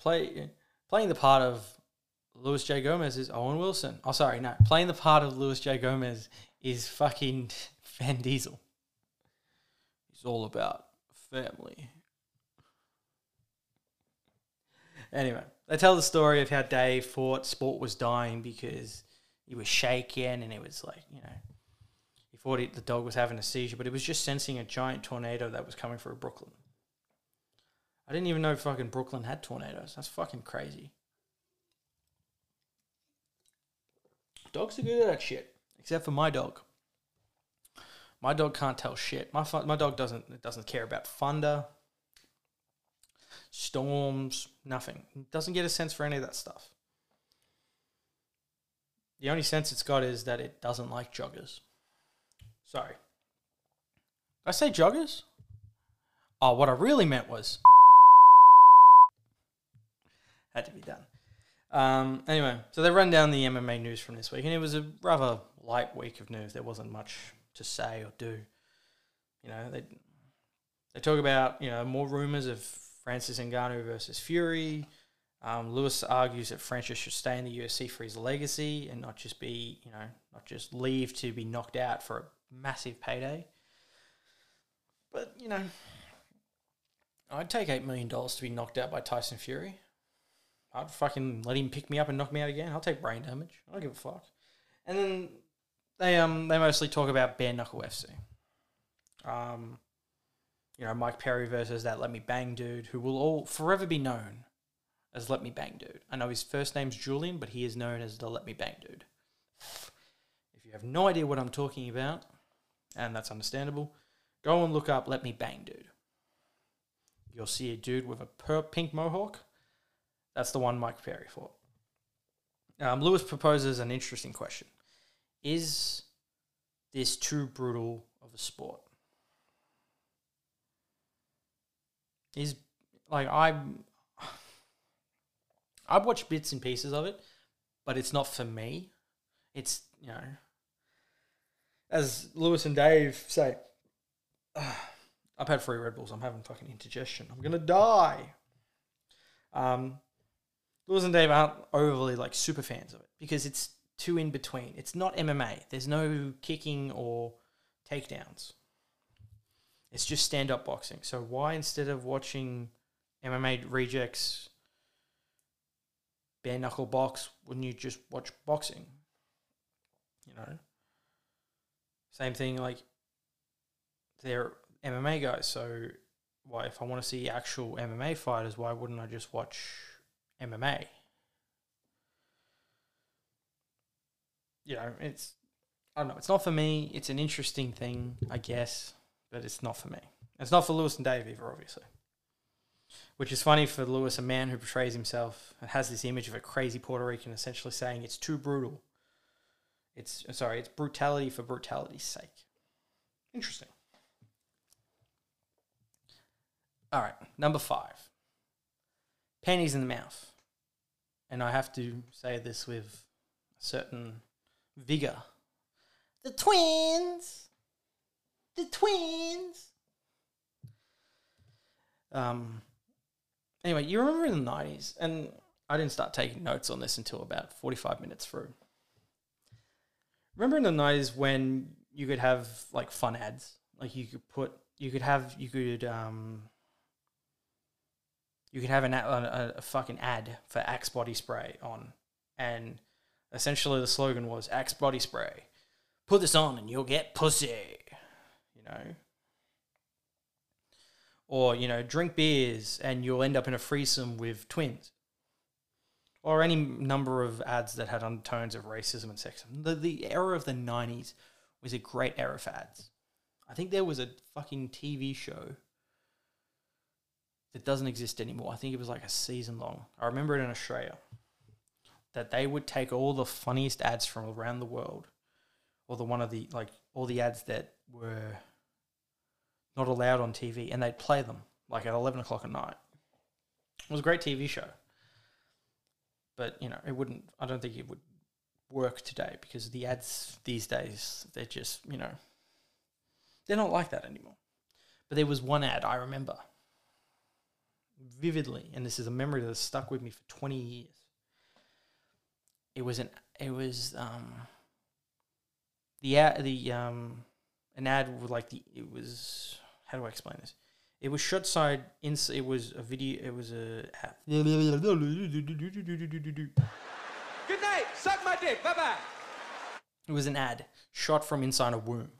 Play playing the part of Luis J Gomez is Owen Wilson. Oh, sorry, no, playing the part of Luis J Gomez is fucking Vin Diesel. He's all about family. Anyway, they tell the story of how Dave thought Sport was dying because he was shaking and it was like, you know, he thought he, the dog was having a seizure, but it was just sensing a giant tornado that was coming through Brooklyn. I didn't even know fucking Brooklyn had tornadoes. That's fucking crazy. Dogs are good at that shit, except for my dog. My dog can't tell shit. My fu- my dog doesn't doesn't care about thunder, storms, nothing. It doesn't get a sense for any of that stuff. The only sense it's got is that it doesn't like joggers. Sorry. Did I say joggers? Oh, what I really meant was had to be done. Um, anyway, so they run down the MMA news from this week, and it was a rather light week of news. There wasn't much to say or do. You know, they they talk about you know more rumors of Francis Ngannou versus Fury. Um, Luis argues that Francis should stay in the UFC for his legacy and not just be you know not just leave to be knocked out for a massive payday. But you know, I'd take eight million dollars to be knocked out by Tyson Fury. I'd fucking let him pick me up and knock me out again. I'll take brain damage. I don't give a fuck. And then they um they mostly talk about bare knuckle FC. Um, you know Mike Perry versus that Let Me Bang dude, who will all forever be known as Let Me Bang dude. I know his first name's Julian, but he is known as the Let Me Bang dude. If you have no idea what I'm talking about, and that's understandable, go and look up Let Me Bang dude. You'll see a dude with a pink mohawk. That's the one Mike Perry fought. Um, Luis proposes an interesting question: Is this too brutal of a sport? Is like I, I've watched bits and pieces of it, but it's not for me. It's you know, as Luis and Dave say, I've had three Red Bulls. I'm having fucking indigestion. I'm gonna die. Um, Luis and Dave aren't overly like super fans of it because it's too in between. It's not MMA. There's no kicking or takedowns. It's just stand up boxing. So why instead of watching MMA rejects bare knuckle box, wouldn't you just watch boxing? You know? Same thing like they're MMA guys, so why if I want to see actual MMA fighters, why wouldn't I just watch MMA? You know, it's I don't know, it's not for me. It's an interesting thing, I guess, but it's not for me. It's not for Luis and Dave either, obviously. Which is funny for Luis, a man who portrays himself and has this image of a crazy Puerto Rican, essentially saying it's too brutal. It's uh, sorry, it's brutality for brutality's sake. Interesting. All right, number five. Pennies in the mouth. And I have to say this with a certain vigor. The twins! The twins! Um, anyway, you remember in the 90s, and I didn't start taking notes on this until about 45 minutes through. Remember in the nineties when you could have like fun ads, like you could put, you could have, you could, um, you could have an a, a fucking ad for Axe body spray on, and essentially the slogan was Axe body spray. Put this on and you'll get pussy. You know. Or you know, drink beers and you'll end up in a threesome with twins or any number of ads that had undertones of racism and sexism. The the era of the nineties was a great era for ads. I think there was a fucking TV show that doesn't exist anymore. I think it was like a season long. I remember it in Australia. That they would take all the funniest ads from around the world, or the one of the like all the ads that were not allowed on TV, and they'd play them like at eleven o'clock at night. It was a great TV show but you know it wouldn't i don't think it would work today because the ads these days they're just you know they're not like that anymore but there was one ad i remember vividly and this is a memory that's stuck with me for 20 years it was an it was um the ad the um an ad with like the it was how do i explain this it was shot side in. It was a video. It was a. Good night. Suck my dick. Bye bye. It was an ad shot from inside a womb.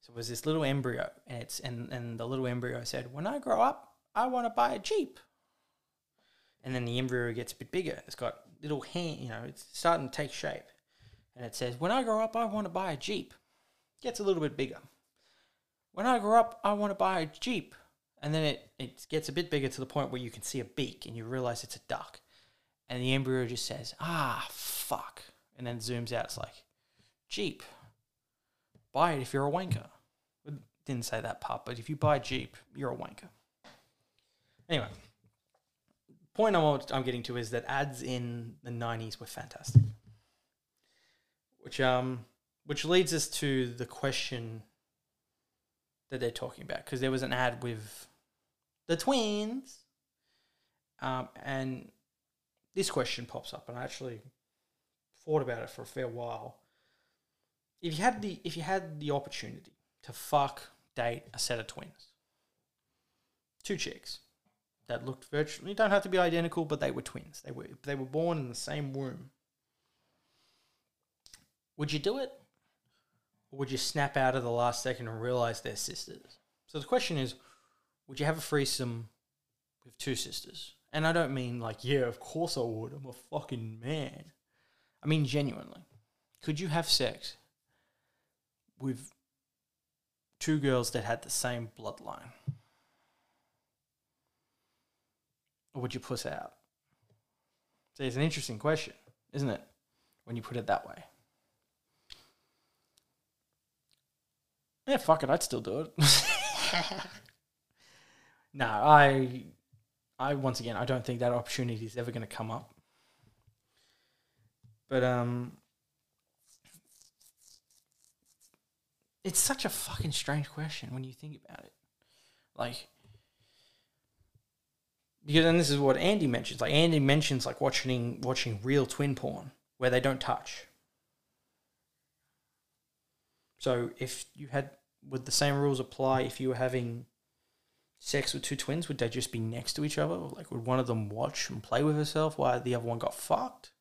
So it was this little embryo, and it's and and the little embryo said, "When I grow up, I want to buy a jeep." And then the embryo gets a bit bigger. It's got little hand. You know, it's starting to take shape, and it says, "When I grow up, I want to buy a jeep." Gets a little bit bigger when I grow up, I want to buy a Jeep. And then it, it gets a bit bigger to the point where you can see a beak and you realize it's a duck. And the embryo just says, ah, fuck. And then zooms out. It's like, Jeep. Buy it if you're a wanker. Didn't say that part, but if you buy Jeep, you're a wanker. Anyway, point I'm, I'm getting to is that ads in the 90s were fantastic. Which, um, which leads us to the question that they're talking about because there was an ad with the twins, um, and this question pops up, and I actually thought about it for a fair while. If you had the if you had the opportunity to fuck date a set of twins, two chicks that looked virtually don't have to be identical, but they were twins. They were they were born in the same womb. Would you do it? Or would you snap out of the last second and realize they're sisters? So the question is, would you have a threesome with two sisters? And I don't mean like, yeah, of course I would. I'm a fucking man. I mean genuinely. Could you have sex with two girls that had the same bloodline? Or would you puss out? See, it's an interesting question, isn't it? When you put it that way. Yeah, fuck it, I'd still do it. no, I, I once again, I don't think that opportunity is ever going to come up. But um, it's such a fucking strange question when you think about it. Like, because and this is what Andy mentions. Like Andy mentions, like watching watching real twin porn where they don't touch. So if you had would the same rules apply if you were having sex with two twins? Would they just be next to each other? Like, would one of them watch and play with herself while the other one got fucked?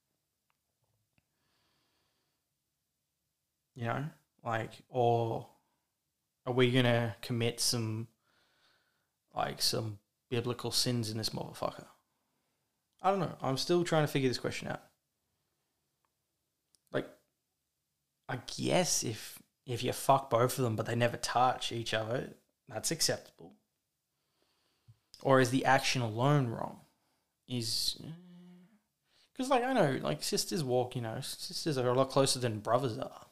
You know, like, or are we gonna commit some, like, some biblical sins in this motherfucker? I don't know. I'm still trying to figure this question out. Like, I guess if if you fuck both of them but they never touch each other, that's acceptable. Or is the action alone wrong? Is because like I know like sisters walk, you know, sisters are a lot closer than brothers are.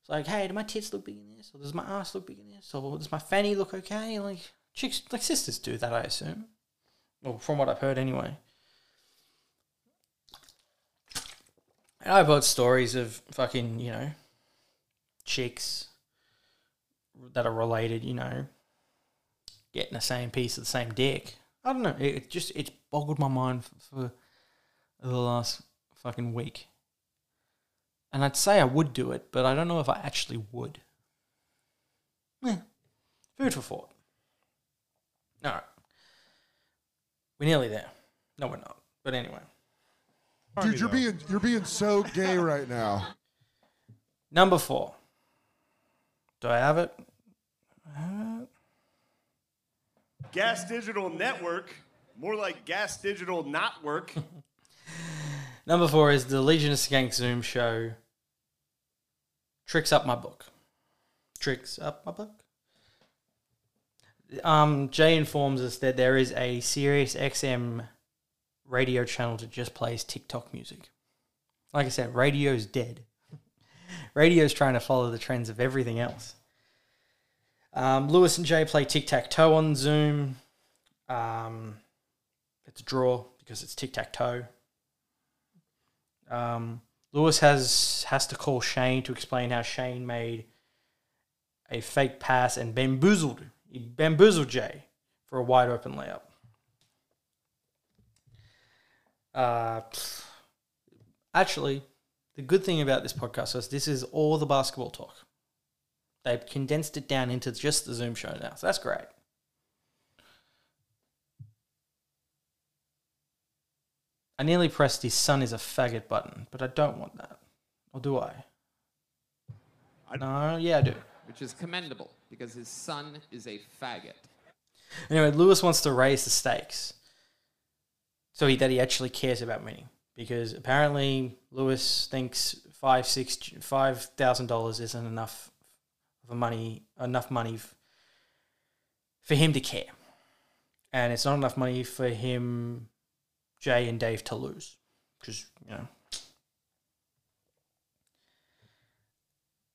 It's like, hey, do my tits look big in this? Or does my ass look big in this? Or does my fanny look okay? Like chicks, like sisters do that, I assume. Well, from what I've heard, anyway. And I've heard stories of fucking, you know, chicks that are related, you know, getting the same piece of the same dick. I don't know. It, it just it's boggled my mind for, for the last fucking week. And I'd say I would do it, but I don't know if I actually would. Yeah. Food for thought. All right. We're nearly there. No, we're not. But anyway. Dude, you're being you're being so gay right now. Number four. Do I have it? Uh, Gas Digital Network, more like Gas Digital Not Work. Number four is the Legion of Skank Zoom show. Tricks up my book. Tricks up my book. Um, Jay informs us that there is a Sirius XM radio channel that just plays TikTok music. Like I said, radio's dead. radio's trying to follow the trends of everything else. Um, Luis and Jay play tic tac toe on Zoom. Um, it's a draw because it's tic tac toe. Um, Luis has has to call Shane to explain how Shane made a fake pass and bamboozled he bamboozled Jay for a wide open layup. Uh, actually, the good thing about this podcast is this is all the basketball talk. They've condensed it down into just the Zoom show now, so that's great. I nearly pressed his son is a faggot button, but I don't want that. Or do I? no, yeah, I do. Which is commendable because his son is a faggot. Anyway, Luis wants to raise the stakes so he, that he actually cares about winning because apparently Luis thinks five six five thousand dollars isn't enough of money enough money f- for him to care, and it's not enough money for him, Jay and Dave to lose because you know.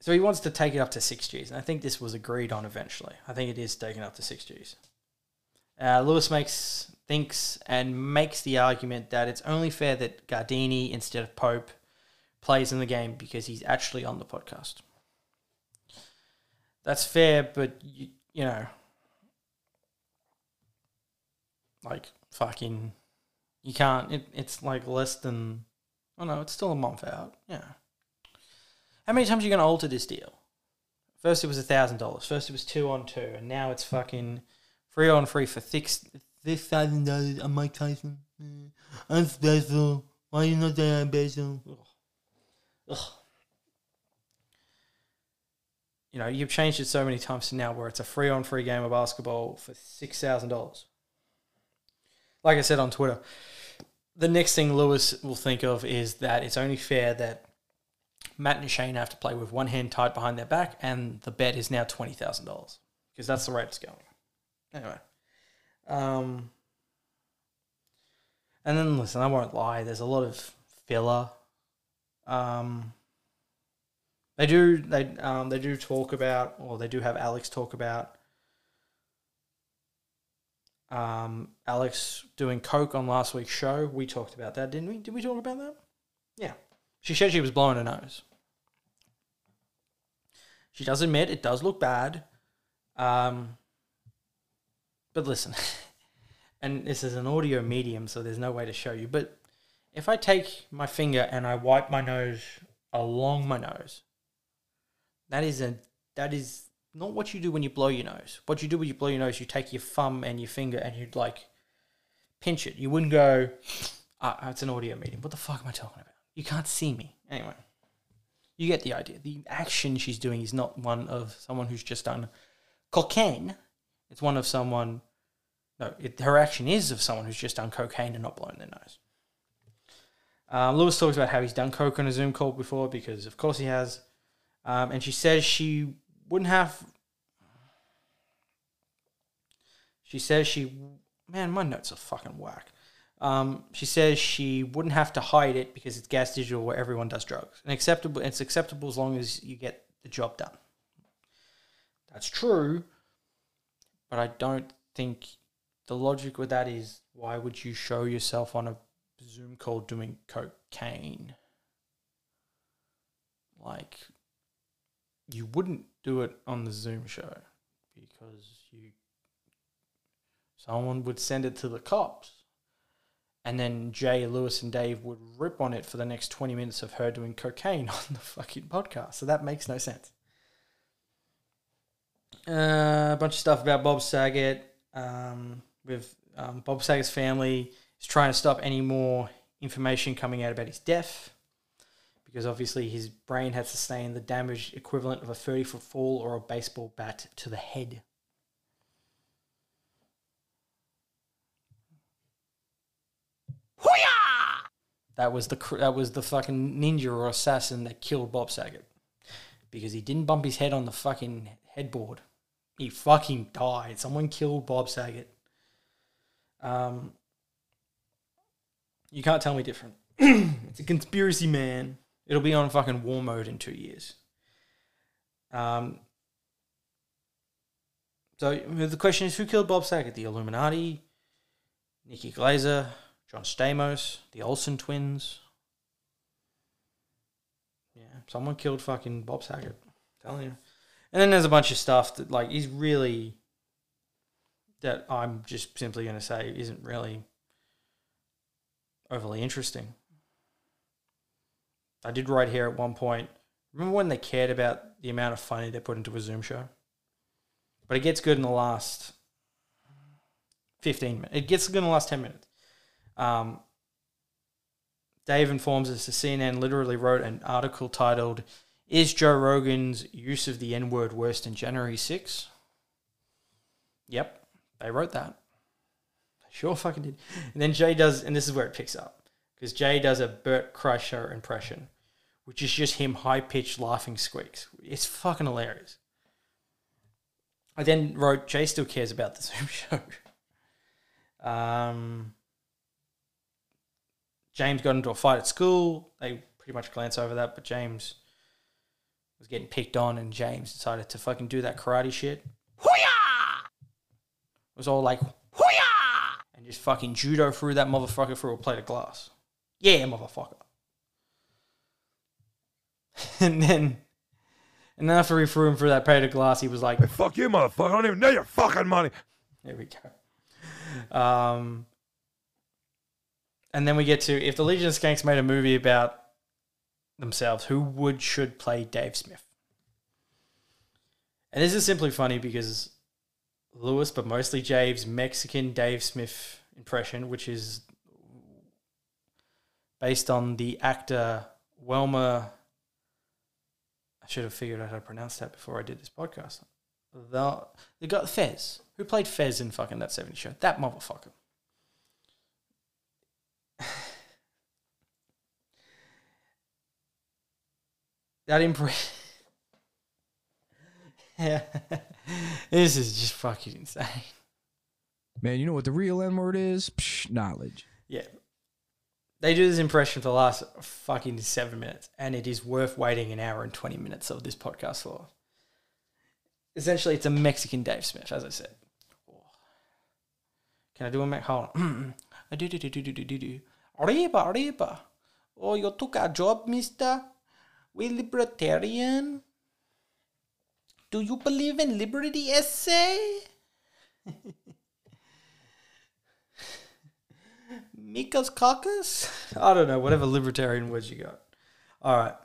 So he wants to take it up to six Gs, and I think this was agreed on eventually. I think it is taken up to six Gs. Uh, Luis makes thinks and makes the argument that it's only fair that Gardini instead of Pope plays in the game because he's actually on the podcast. That's fair, but you, you know, like fucking, you can't. It, it's like less than. Oh no, it's still a month out. Yeah. How many times are you going to alter this deal? First it was thousand dollars. First it was two on two, and now it's fucking free on free for six this thousand dollars. I'm Mike Tyson. I'm special. Why are you not say I'm special? Ugh. Ugh. You know, you've changed it so many times to now where it's a free on free game of basketball for six thousand dollars. Like I said on Twitter, the next thing Luis will think of is that it's only fair that Matt and Shane have to play with one hand tied behind their back, and the bet is now twenty thousand dollars because that's the rate it's going. Anyway, um, and then listen, I won't lie. There's a lot of filler. Um, they do they um they do talk about, or they do have Alex talk about. Um, Alex doing coke on last week's show. We talked about that, didn't we? Did we talk about that? Yeah. She said she was blowing her nose. She does admit it does look bad. Um, but listen, and this is an audio medium, so there's no way to show you. But if I take my finger and I wipe my nose along my nose, that is a that is not what you do when you blow your nose. What you do when you blow your nose, you take your thumb and your finger and you'd like pinch it. You wouldn't go, ah, it's an audio medium. What the fuck am I talking about? You can't see me. Anyway, you get the idea. The action she's doing is not one of someone who's just done cocaine. It's one of someone. No, it, her action is of someone who's just done cocaine and not blown their nose. Um, Luis talks about how he's done coke on a Zoom call before because, of course, he has. Um, and she says she wouldn't have. She says she. Man, my notes are fucking whack. Um, she says she wouldn't have to hide it because it's gas digital where everyone does drugs. And acceptable it's acceptable as long as you get the job done. That's true, but I don't think the logic with that is why would you show yourself on a Zoom call doing cocaine? Like you wouldn't do it on the Zoom show because you someone would send it to the cops and then Jay, Luis, and Dave would rip on it for the next 20 minutes of her doing cocaine on the fucking podcast. So that makes no sense. Uh, a bunch of stuff about Bob Saget. Um, with um, Bob Saget's family is trying to stop any more information coming out about his death because obviously his brain had sustained the damage equivalent of a 30 foot fall or a baseball bat to the head. That was the that was the fucking ninja or assassin that killed Bob Saget because he didn't bump his head on the fucking headboard. He fucking died. Someone killed Bob Saget. Um, you can't tell me different. it's a conspiracy, man. It'll be on fucking war mode in two years. Um, so the question is, who killed Bob Saget? The Illuminati, Nikki Glazer, John Stamos, the Olsen twins. Yeah, someone killed fucking Bob Saget. I'm telling you. And then there's a bunch of stuff that like is really that I'm just simply going to say isn't really overly interesting. I did write here at one point. Remember when they cared about the amount of funny they put into a Zoom show? But it gets good in the last 15 minutes. It gets good in the last 10 minutes. Um, Dave informs us that CNN literally wrote an article titled, Is Joe Rogan's use of the N word worse than January 6? Yep, they wrote that. Sure fucking did. And then Jay does, and this is where it picks up, because Jay does a Bert Kreischer impression, which is just him high pitched laughing squeaks. It's fucking hilarious. I then wrote, Jay still cares about the Zoom show. um, James got into a fight at school. They pretty much glance over that, but James was getting picked on, and James decided to fucking do that karate shit. Hoo-yah! It was all like, Hoo-yah! and just fucking judo through that motherfucker through a plate of glass. Yeah, motherfucker. and then, and then after he threw him through that plate of glass, he was like, Hey, fuck you, motherfucker. I don't even know your fucking money. There we go. Um, and then we get to if the Legion of Skanks made a movie about themselves, who would should play Dave Smith? And this is simply funny because Luis, but mostly Jave's Mexican Dave Smith impression, which is based on the actor Wilmer. I should have figured out how to pronounce that before I did this podcast. The the guy Fez, who played Fez in fucking that 70 show, that motherfucker. That impression. yeah, this is just fucking insane. Man, you know what the real N word is? Psh, knowledge. Yeah. They do this impression for the last fucking seven minutes, and it is worth waiting an hour and 20 minutes of this podcast for. Essentially, it's a Mexican Dave Smith, as I said. Oh. Can I do a Mac? Hold on. I do, do, do, do, do, do, do, do. Arriba, arriba. Oh, you took a job, mister? We libertarian? Do you believe in liberty essay? Mises caucus? I don't know, whatever libertarian words you got. All right.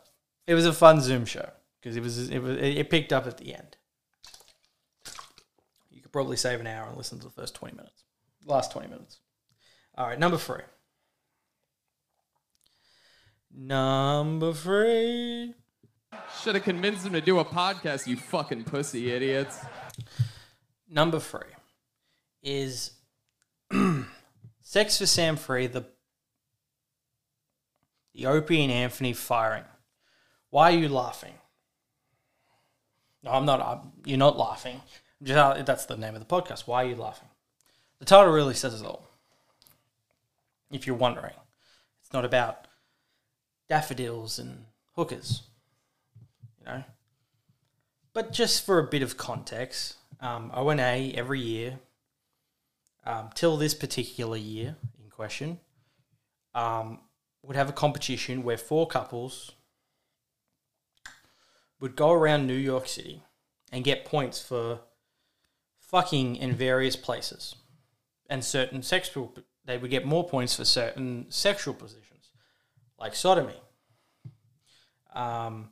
It was a fun Zoom show because it was it was it picked up at the end. You could probably save an hour and listen to the first 20 minutes. Last 20 minutes. All right, number 3. Number 3. Should have convinced him to do a podcast, you fucking pussy idiots. Number 3 is Sex for Sam Free, the the Opie and Anthony firing. Why are you laughing? No, I'm not. I'm, you're not laughing. Just, uh, that's the name of the podcast. Why are you laughing? The title really says it all. If you're wondering, it's not about daffodils and hookers, you know. But just for a bit of context, um, ONA every year um, till this particular year in question, um, would have a competition where four couples would go around New York City and get points for fucking in various places and certain sexual they would get more points for certain sexual positions, like sodomy. Um,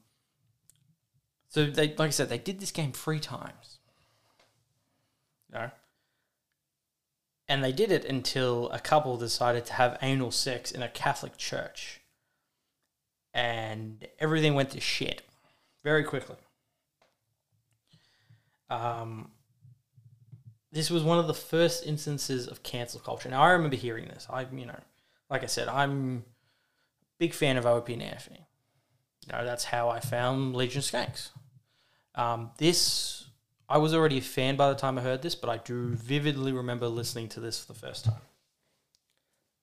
so they, like I said, they did this game three times. No. And they did it until a couple decided to have anal sex in a Catholic church. And everything went to shit very quickly. Um, this was one of the first instances of cancel culture. Now I remember hearing this. I, you know, like I said, I'm big fan of Opie and Anthony. You know, that's how I found Legion Skanks. Um, this I was already a fan by the time I heard this, but I do vividly remember listening to this for the first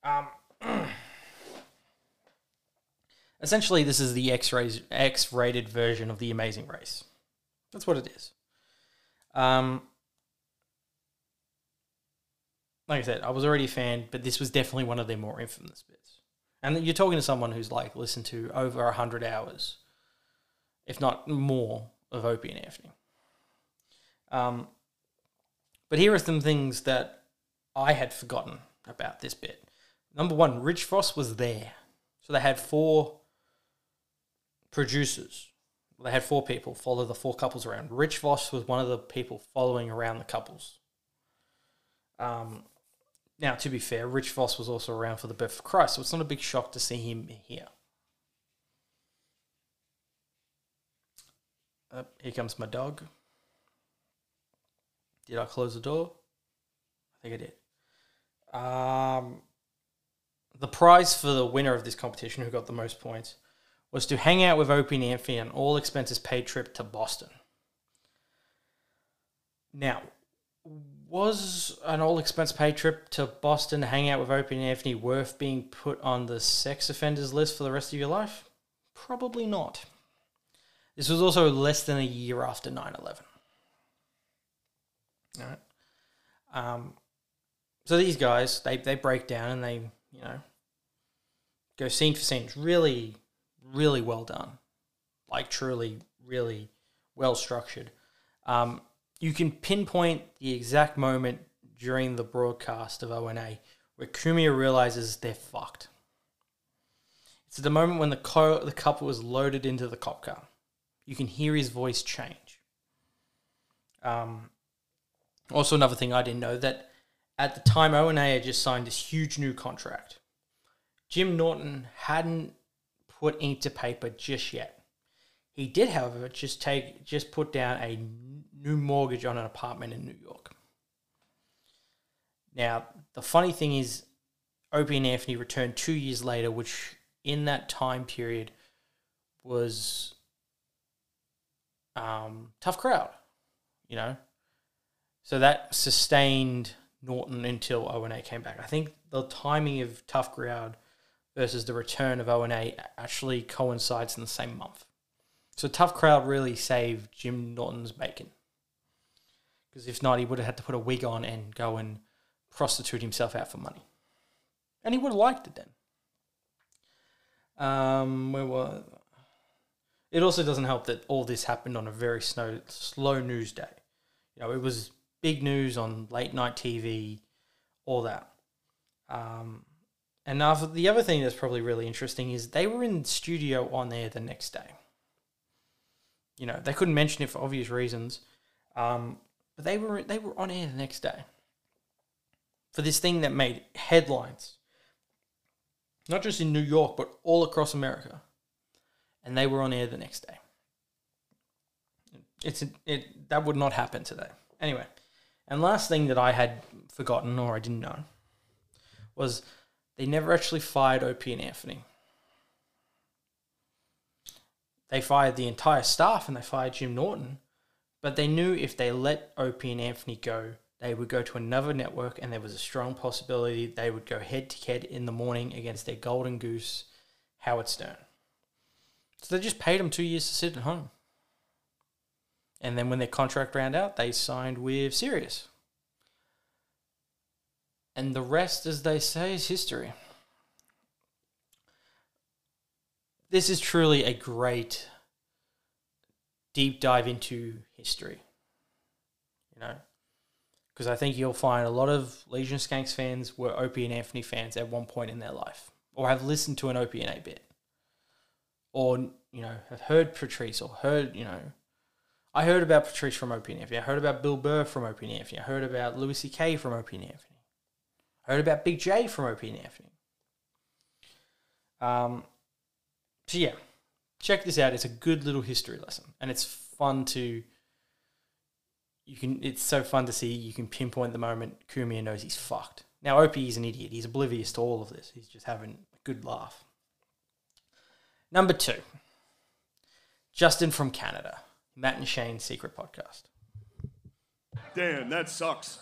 time. Um, essentially, this is the X-rated version of the Amazing Race. That's what it is. Um, like I said, I was already a fan, but this was definitely one of their more infamous bits. And you're talking to someone who's like listened to over hundred hours, if not more, of Opie and Anthony. Um, but here are some things that I had forgotten about this bit. Number one, Rich Voss was there. So they had four producers. They had four people follow the four couples around. Rich Voss was one of the people following around the couples. Um, now, to be fair, Rich Voss was also around for the birth of Christ, so it's not a big shock to see him here. Uh, here comes my dog. Did I close the door? I think I did. Um, the prize for the winner of this competition, who got the most points, was to hang out with Opie and Anthony on all expenses paid trip to Boston. Now, was an all expense paid trip to Boston to hang out with Opie and Anthony worth being put on the sex offenders list for the rest of your life? Probably not. This was also less than a year after 9 11. All right. Um, so these guys, they, they break down and they, you know, go scene for scene. It's really, really well done. Like, truly, really well structured. Um, you can pinpoint the exact moment during the broadcast of ONA where Cumia realizes they're fucked. It's the moment when the, co- the couple is loaded into the cop car. You can hear his voice change. Um, also, another thing I didn't know that at the time ONA had just signed this huge new contract. Jim Norton hadn't put ink to paper just yet. He did, however, just take just put down a new mortgage on an apartment in New York. Now, the funny thing is, Opie and Anthony returned two years later, which in that time period was um, tough crowd, you know. So that sustained Norton until ONA came back. I think the timing of tough crowd versus the return of ONA actually coincides in the same month. So tough crowd really saved Jim Norton's bacon. Because if not, he would have had to put a wig on and go and prostitute himself out for money. And he would have liked it then. Um, where was it? Also doesn't help that all this happened on a very slow, slow news day. You know, it was big news on late night TV, all that. Um, and now the other thing that's probably really interesting is they were in studio on air the next day. You know, they couldn't mention it for obvious reasons. Um, but they were they were on air the next day for this thing that made headlines, not just in New York but all across America, and they were on air the next day. It's it that would not happen today. Anyway, and last thing that I had forgotten or I didn't know was they never actually fired Opie and Anthony. They fired the entire staff and they fired Jim Norton but they knew if they let Opie and Anthony go, they would go to another network, and there was a strong possibility they would go head to head in the morning against their golden goose, Howard Stern. So they just paid them two years to sit at home. And then when their contract ran out, they signed with Sirius. And the rest, as they say, is history. This is truly a great deep dive into history. You know, because I think you'll find a lot of Legion of Skanks fans were Opie and Anthony fans at one point in their life, or have listened to an Opie and A bit, or you know have heard Patrice or heard you know. I heard about Patrice from Opie and Anthony. I heard about Bill Burr from Opie and Anthony. I heard about Louis C.K. from Opie and Anthony. I heard about Big Jay from Opie and Anthony. Um, so yeah, check this out. It's a good little history lesson, and it's fun to. You can. It's so fun to see. You can pinpoint the moment Cumia knows he's fucked. Now Opie is an idiot. He's oblivious to all of this. He's just having a good laugh. Number two. Justin from Canada, Matt and Shane's secret podcast. Damn, that sucks.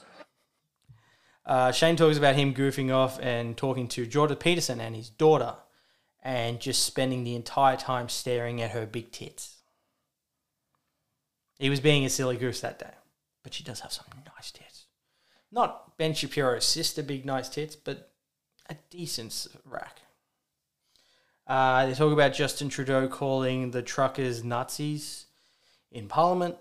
Uh, Shane talks about him goofing off and talking to Jordan Peterson and his daughter, and just spending the entire time staring at her big tits. He was being a silly goose that day, but she does have some nice tits. Not Ben Shapiro's sister, big nice tits, but a decent rack. Uh, they talk about Justin Trudeau calling the truckers Nazis in Parliament,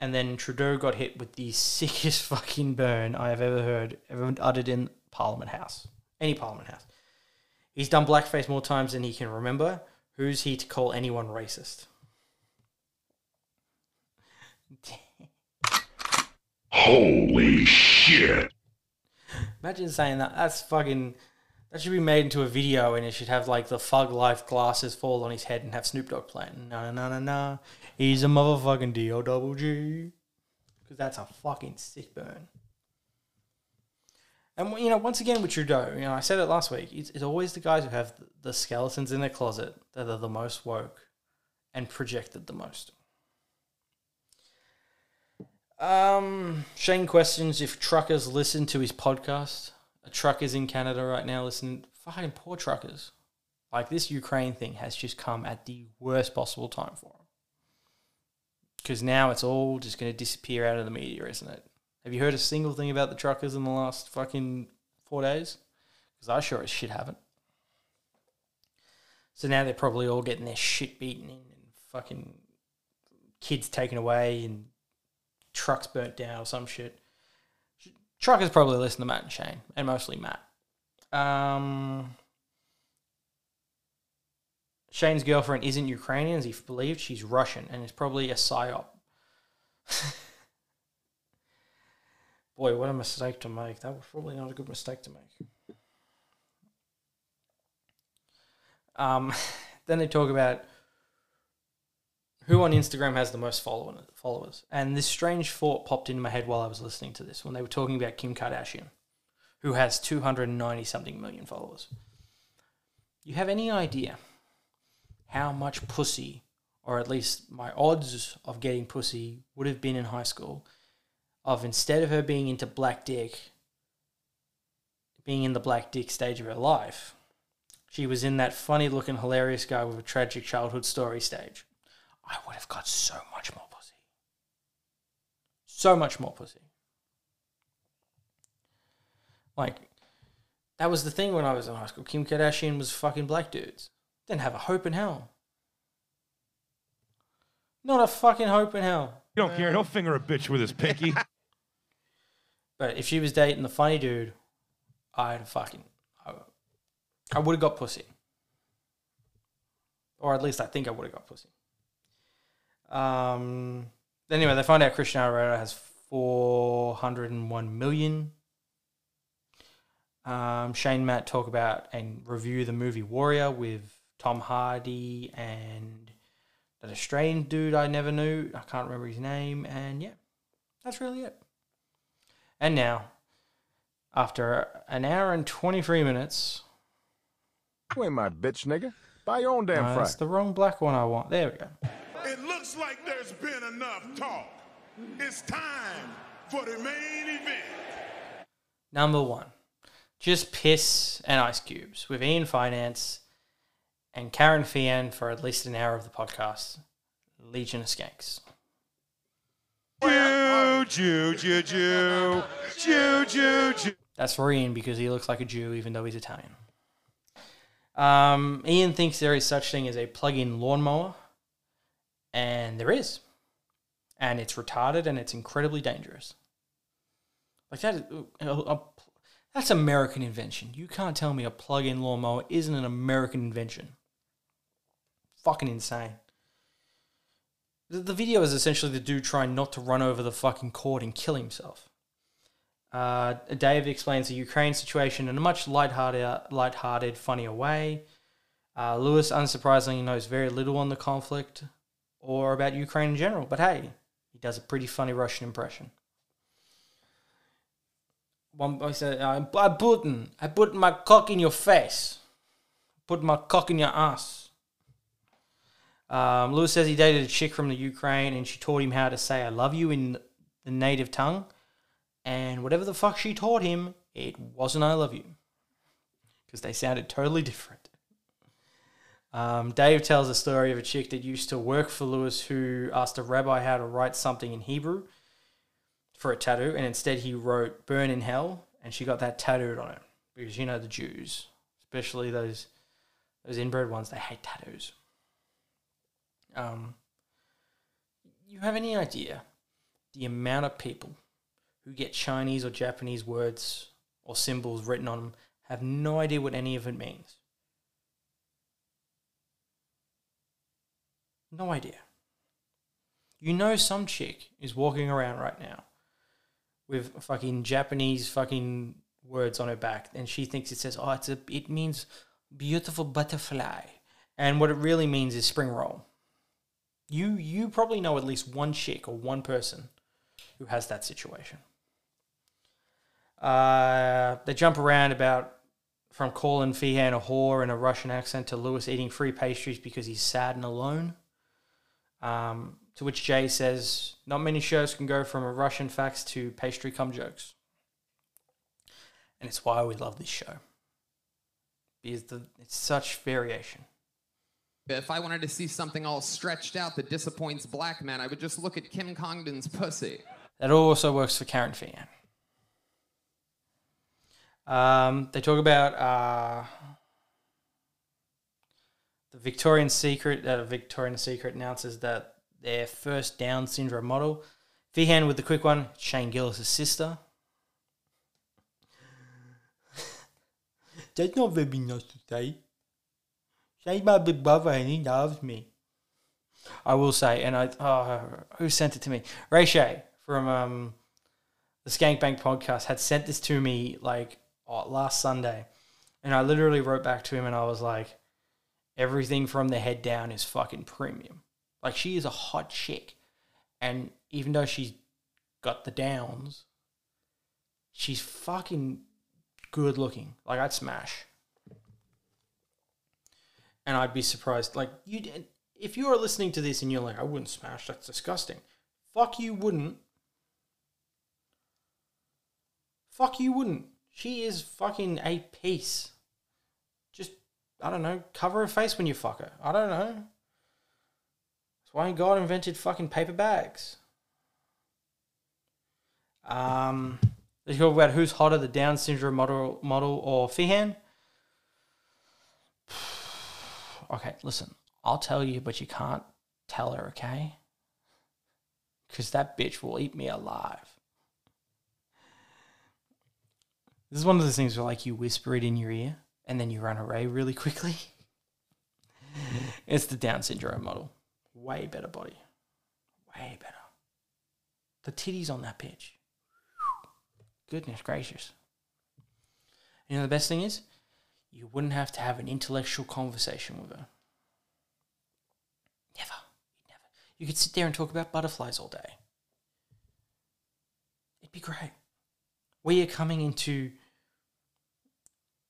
and then Trudeau got hit with the sickest fucking burn I have ever heard, ever uttered in Parliament House. Any Parliament House. He's done blackface more times than he can remember. Who's he to call anyone racist? Holy shit. Imagine saying that. That's fucking. That should be made into a video and it should have like the Fug Life glasses fall on his head and have Snoop Dogg playing. Na na na na. He's a motherfucking D O double G. Because that's a fucking sick burn. And you know, once again with Trudeau, you know, I said it last week. It's, it's always the guys who have the skeletons in their closet that are the most woke and projected the most. Um, Shane questions if truckers listen to his podcast. A truckers in Canada right now listening. Fucking poor truckers. Like this Ukraine thing has just come at the worst possible time for them. Because now it's all just going to disappear out of the media, isn't it? Have you heard a single thing about the truckers in the last fucking four days? Because I sure as shit haven't. So now they're probably all getting their shit beaten in and fucking kids taken away and trucks burnt down or some shit. Truckers probably listen to Matt and Shane, and mostly Matt. Um, Shane's girlfriend isn't Ukrainian, as he believed. She's Russian, and is probably a psyop. Boy, what a mistake to make. That was probably not a good mistake to make. Um, then they talk about who on Instagram has the most follow- followers. And this strange thought popped into my head while I was listening to this when they were talking about Kim Kardashian, who has 290 something million followers. You have any idea how much pussy, or at least my odds of getting pussy, would have been in high school of instead of her being into black dick, being in the black dick stage of her life, she was in that funny looking, hilarious guy with a tragic childhood story stage. I would have got so much more pussy. So much more pussy. Like, that was the thing when I was in high school. Kim Kardashian was fucking black dudes. Didn't have a hope in hell. Not a fucking hope in hell. You don't care. He'll finger a bitch with his pinky. But if she was dating the funny dude, I'd fucking. I, I would have got pussy. Or at least I think I would have got pussy. Um. Anyway, they find out Cristiano Ronaldo has 401 million. Um, Shane Matt talk about and review the movie Warrior with Tom Hardy and that Australian dude I never knew. I can't remember his name. And yeah, that's really it. And now, after an hour and 23 minutes. You ain't my bitch, nigga. Buy your own damn No, fry. that's the wrong black one I want. There we go. It looks like there's been enough talk. It's time for the main event. Number one, just piss and ice cubes with Ian Fidance and Kerryn Feehan for at least an hour of the podcast. Legion of Skanks. Jew, Jew, Jew, Jew, Jew, Jew. That's for Ian because he looks like a Jew even though he's Italian. Um, Ian thinks there is such thing as a plug-in lawnmower, and there is, and it's retarded and it's incredibly dangerous. Like that a, a- that's American invention. You can't tell me a plug-in lawnmower isn't an American invention. Fucking insane. The, the video is essentially the dude trying not to run over the fucking cord and kill himself. Uh, Dave explains the Ukraine situation in a much lighthearted, lighthearted, funnier way. Uh, Luis, unsurprisingly, knows very little on the conflict or about Ukraine in general, but hey, he does a pretty funny Russian impression. One boy said, "I I Putin, I put my cock in your face, put my cock in your ass." Um, Luis says he dated a chick from the Ukraine and she taught him how to say "I love you" in the native tongue, and whatever the fuck she taught him, it wasn't "I love you," because they sounded totally different. Um, Dave tells a story of a chick that used to work for Luis who asked a rabbi how to write something in Hebrew for a tattoo, and instead he wrote "burn in hell," and she got that tattooed on it because you know the Jews, especially those those inbred ones, they hate tattoos. Um, you have any idea the amount of people who get Chinese or Japanese words or symbols written on them have no idea what any of it means? No idea. You know, some chick is walking around right now with fucking Japanese fucking words on her back, and she thinks it says, "Oh, it's a it means beautiful butterfly," and what it really means is spring roll. You you probably know at least one chick or one person who has that situation. Uh, they jump around about from calling Feehan a whore in a Russian accent to Luis eating free pastries because he's sad and alone. Um, to which Jay says, Not many shows can go from a Russian fax to pastry cum jokes. And it's why we love this show. Because the, it's such variation. If I wanted to see something all stretched out that disappoints black men, I would just look at Kim Congdon's pussy. That also works for Kerryn Feehan. Um, they talk about uh, the Victorian Secret. Uh, Victorian Secret announces that their first Down syndrome model. Feehan with the quick one. Shane Gillis' sister. That's not very nice to say. Shane's my big brother and he loves me. I will say, and I oh, who sent it to me? Ray Shea from um, the Skank Bank podcast had sent this to me like oh, last Sunday, and I literally wrote back to him and I was like, everything from the head down is fucking premium. Like she is a hot chick, and even though she's got the downs, she's fucking good looking. Like I'd smash, and I'd be surprised. Like you, if you are listening to this and you're like, I wouldn't smash. That's disgusting. Fuck you wouldn't. Fuck you wouldn't. She is fucking a piece. Just I don't know. Cover her face when you fuck her. I don't know. That's why God invented fucking paper bags. Um, they talk about who's hotter, the Down syndrome model, model or Feehan. Okay, listen. I'll tell you, but you can't tell her, okay? Because that bitch will eat me alive. This is one of those things where, like, you whisper it in your ear and then you run away really quickly. it's the Down syndrome model. Way better body. Way better. The titties on that bitch. Goodness gracious. You know, the best thing is, you wouldn't have to have an intellectual conversation with her. Never. Never. You could sit there and talk about butterflies all day. It'd be great. We are coming into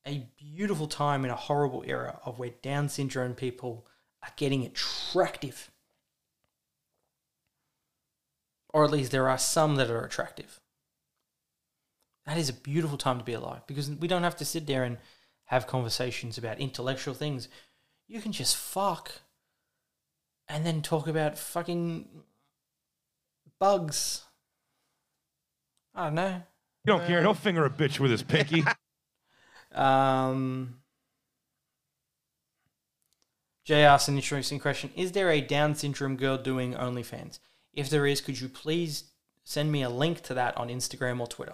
a beautiful time in a horrible era of where Down syndrome people are getting attractive. Or at least there are some that are attractive. That is a beautiful time to be alive because we don't have to sit there and have conversations about intellectual things. You can just fuck and then talk about fucking bugs. I don't know. You don't care. He'll finger a bitch with his pinky. Um, Jay asked an interesting question: Is there a Down syndrome girl doing OnlyFans? If there is, could you please send me a link to that on Instagram or Twitter?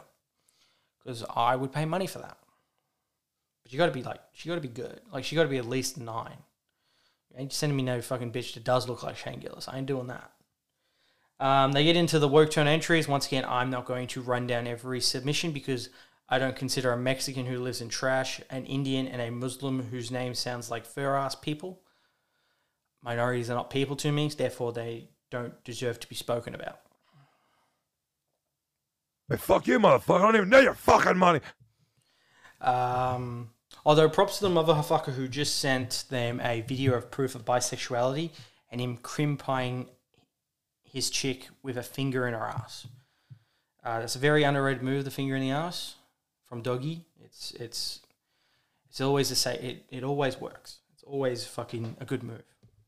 because I would pay money for that. But you got to be like, she got to be good. Like she got to be at least nine. You ain't sending me no fucking bitch that does look like Shane Gillis. I ain't doing that. Um, they get into the work turn entries. Once again, I'm not going to run down every submission because I don't consider a Mexican who lives in trash, an Indian, and a Muslim whose name sounds like fur ass people. Minorities are not people to me, therefore they don't deserve to be spoken about. Hey, fuck you, motherfucker. I don't even know your fucking money. Um, although props to the motherfucker who just sent them a video of proof of bisexuality and him crimping his chick with a finger in her ass. Uh, that's a very underrated move, the finger in the ass from Doggy. It's it's it's always the same. It, it always works. It's always fucking a good move,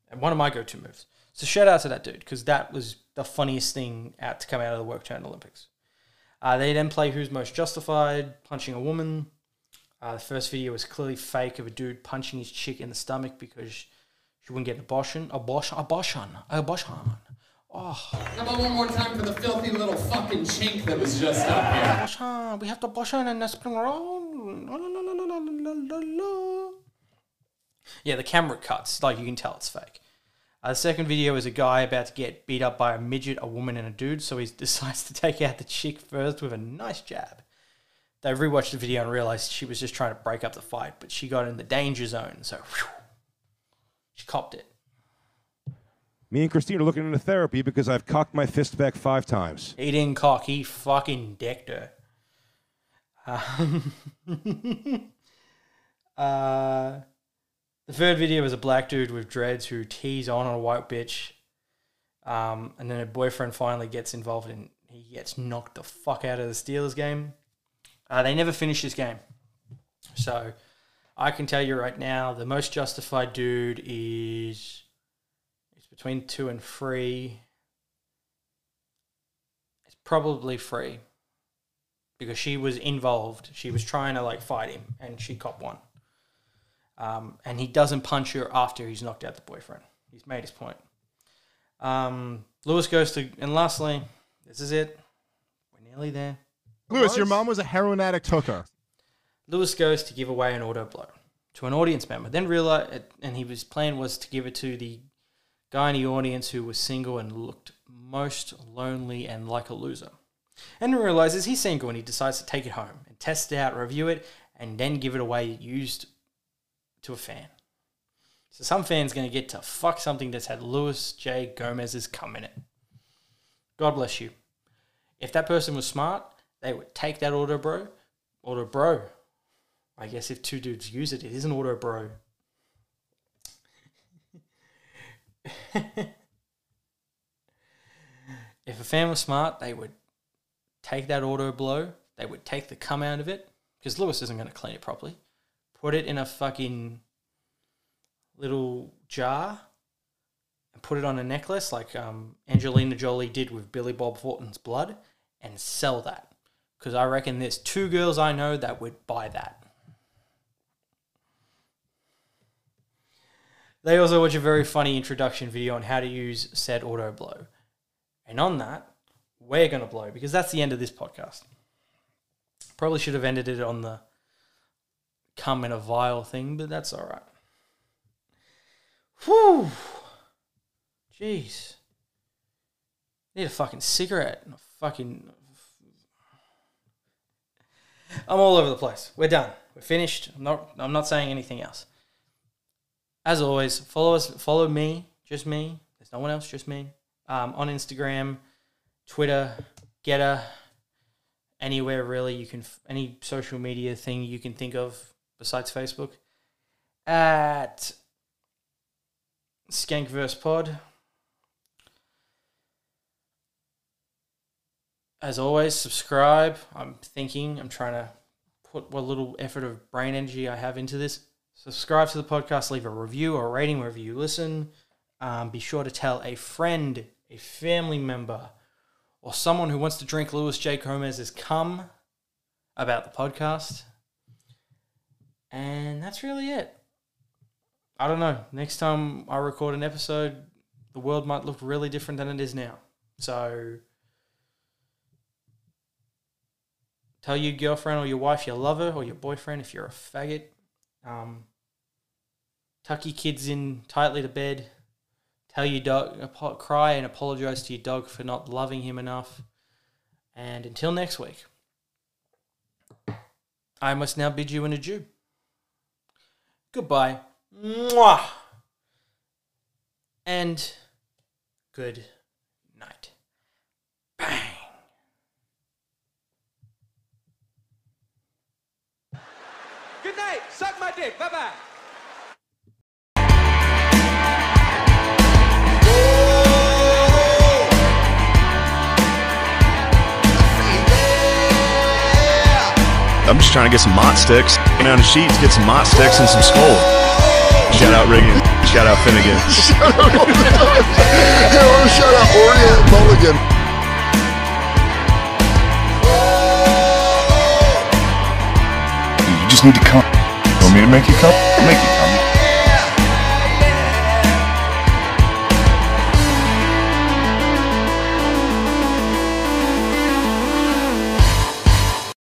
and one of my go-to moves. So shout out to that dude because that was the funniest thing out to come out of the Work Turn Olympics. Uh, they then play Who's Most Justified, punching a woman. Uh, the first video was clearly fake of a dude punching his chick in the stomach because she wouldn't get an abortion. Abortion. Abortion. Abortion. Oh. How about one more time for the filthy little fucking chink that was just up here? Abortion. We have to abortion and a spring roll. La, la, la, la, la, la, la, la. Yeah, the camera cuts. Like, you can tell it's fake. Uh, the second video is a guy about to get beat up by a midget, a woman, and a dude, so he decides to take out the chick first with a nice jab. They rewatched the video and realized she was just trying to break up the fight, but she got in the danger zone, so whew, she copped it. Me and Christine are looking into therapy because I've cocked my fist back five times. He didn't cock, he fucking decked her. Um, uh, the third video is a black dude with dreads who tees on a white bitch. Um, and then her boyfriend finally gets involved and he gets knocked the fuck out of the Steelers game. Uh, they never finished this game. So I can tell you right now, the most justified dude is it's between two and three. It's probably three because she was involved. She was trying to like fight him, and she cop one. Um, and he doesn't punch her after he's knocked out the boyfriend. He's made his point. Um, Luis goes to, and lastly, this is it. We're nearly there. Luis, your mom was a heroin addict hooker. Luis goes to give away an auto blow to an audience member. Then realize, and he was plan was to give it to the guy in the audience who was single and looked most lonely and like a loser. And he realizes he's single and he decides to take it home and test it out, review it, and then give it away used to a fan. So some fan's going to get to fuck something that's had Luis J. Gomez's cum in it. God bless you. If that person was smart, they would take that auto bro, auto bro. I guess if two dudes use it, it is an auto bro. if a fan was smart, they would take that auto blow, they would take the cum out of it, because Luis isn't going to clean it properly, put it in a fucking little jar, and put it on a necklace like um, Angelina Jolie did with Billy Bob Thornton's blood, and sell that. Because I reckon there's two girls I know that would buy that. They also watch a very funny introduction video on how to use said auto blow. And on that, we're going to blow because that's the end of this podcast. Probably should have ended it on the come in a vial thing, but that's all right. Whew. Jeez. Need a fucking cigarette and a fucking. I'm all over the place. We're done. We're finished. I'm not. I'm not saying anything else. As always, follow us. Follow me. Just me. There's no one else. Just me. Um, on Instagram, Twitter, GETTR, anywhere really you can. Any social media thing you can think of besides Facebook. At Skankverse Pod. As always, subscribe. I'm thinking, I'm trying to put what little effort of brain energy I have into this. Subscribe to the podcast, leave a review or a rating wherever you listen. Um, be sure to tell a friend, a family member, or someone who wants to drink Luis J. Gomez's cum about the podcast. And that's really it. I don't know. Next time I record an episode, the world might look really different than it is now. So Tell your girlfriend or your wife you love her, or your boyfriend if you're a faggot. Um, tuck your kids in tightly to bed. Tell your dog, cry and apologize to your dog for not loving him enough. And until next week, I must now bid you an adieu. Goodbye. Mwah. And good night. Good night. Suck. Bye bye. I'm just trying to get some mott sticks. Get down the sheets, get some mott sticks and some skull. Shout out Riggin. Shout out Finnegan. hey, I want to shout out Orient Mulligan. You just need to come. Want me to make you come? Make you.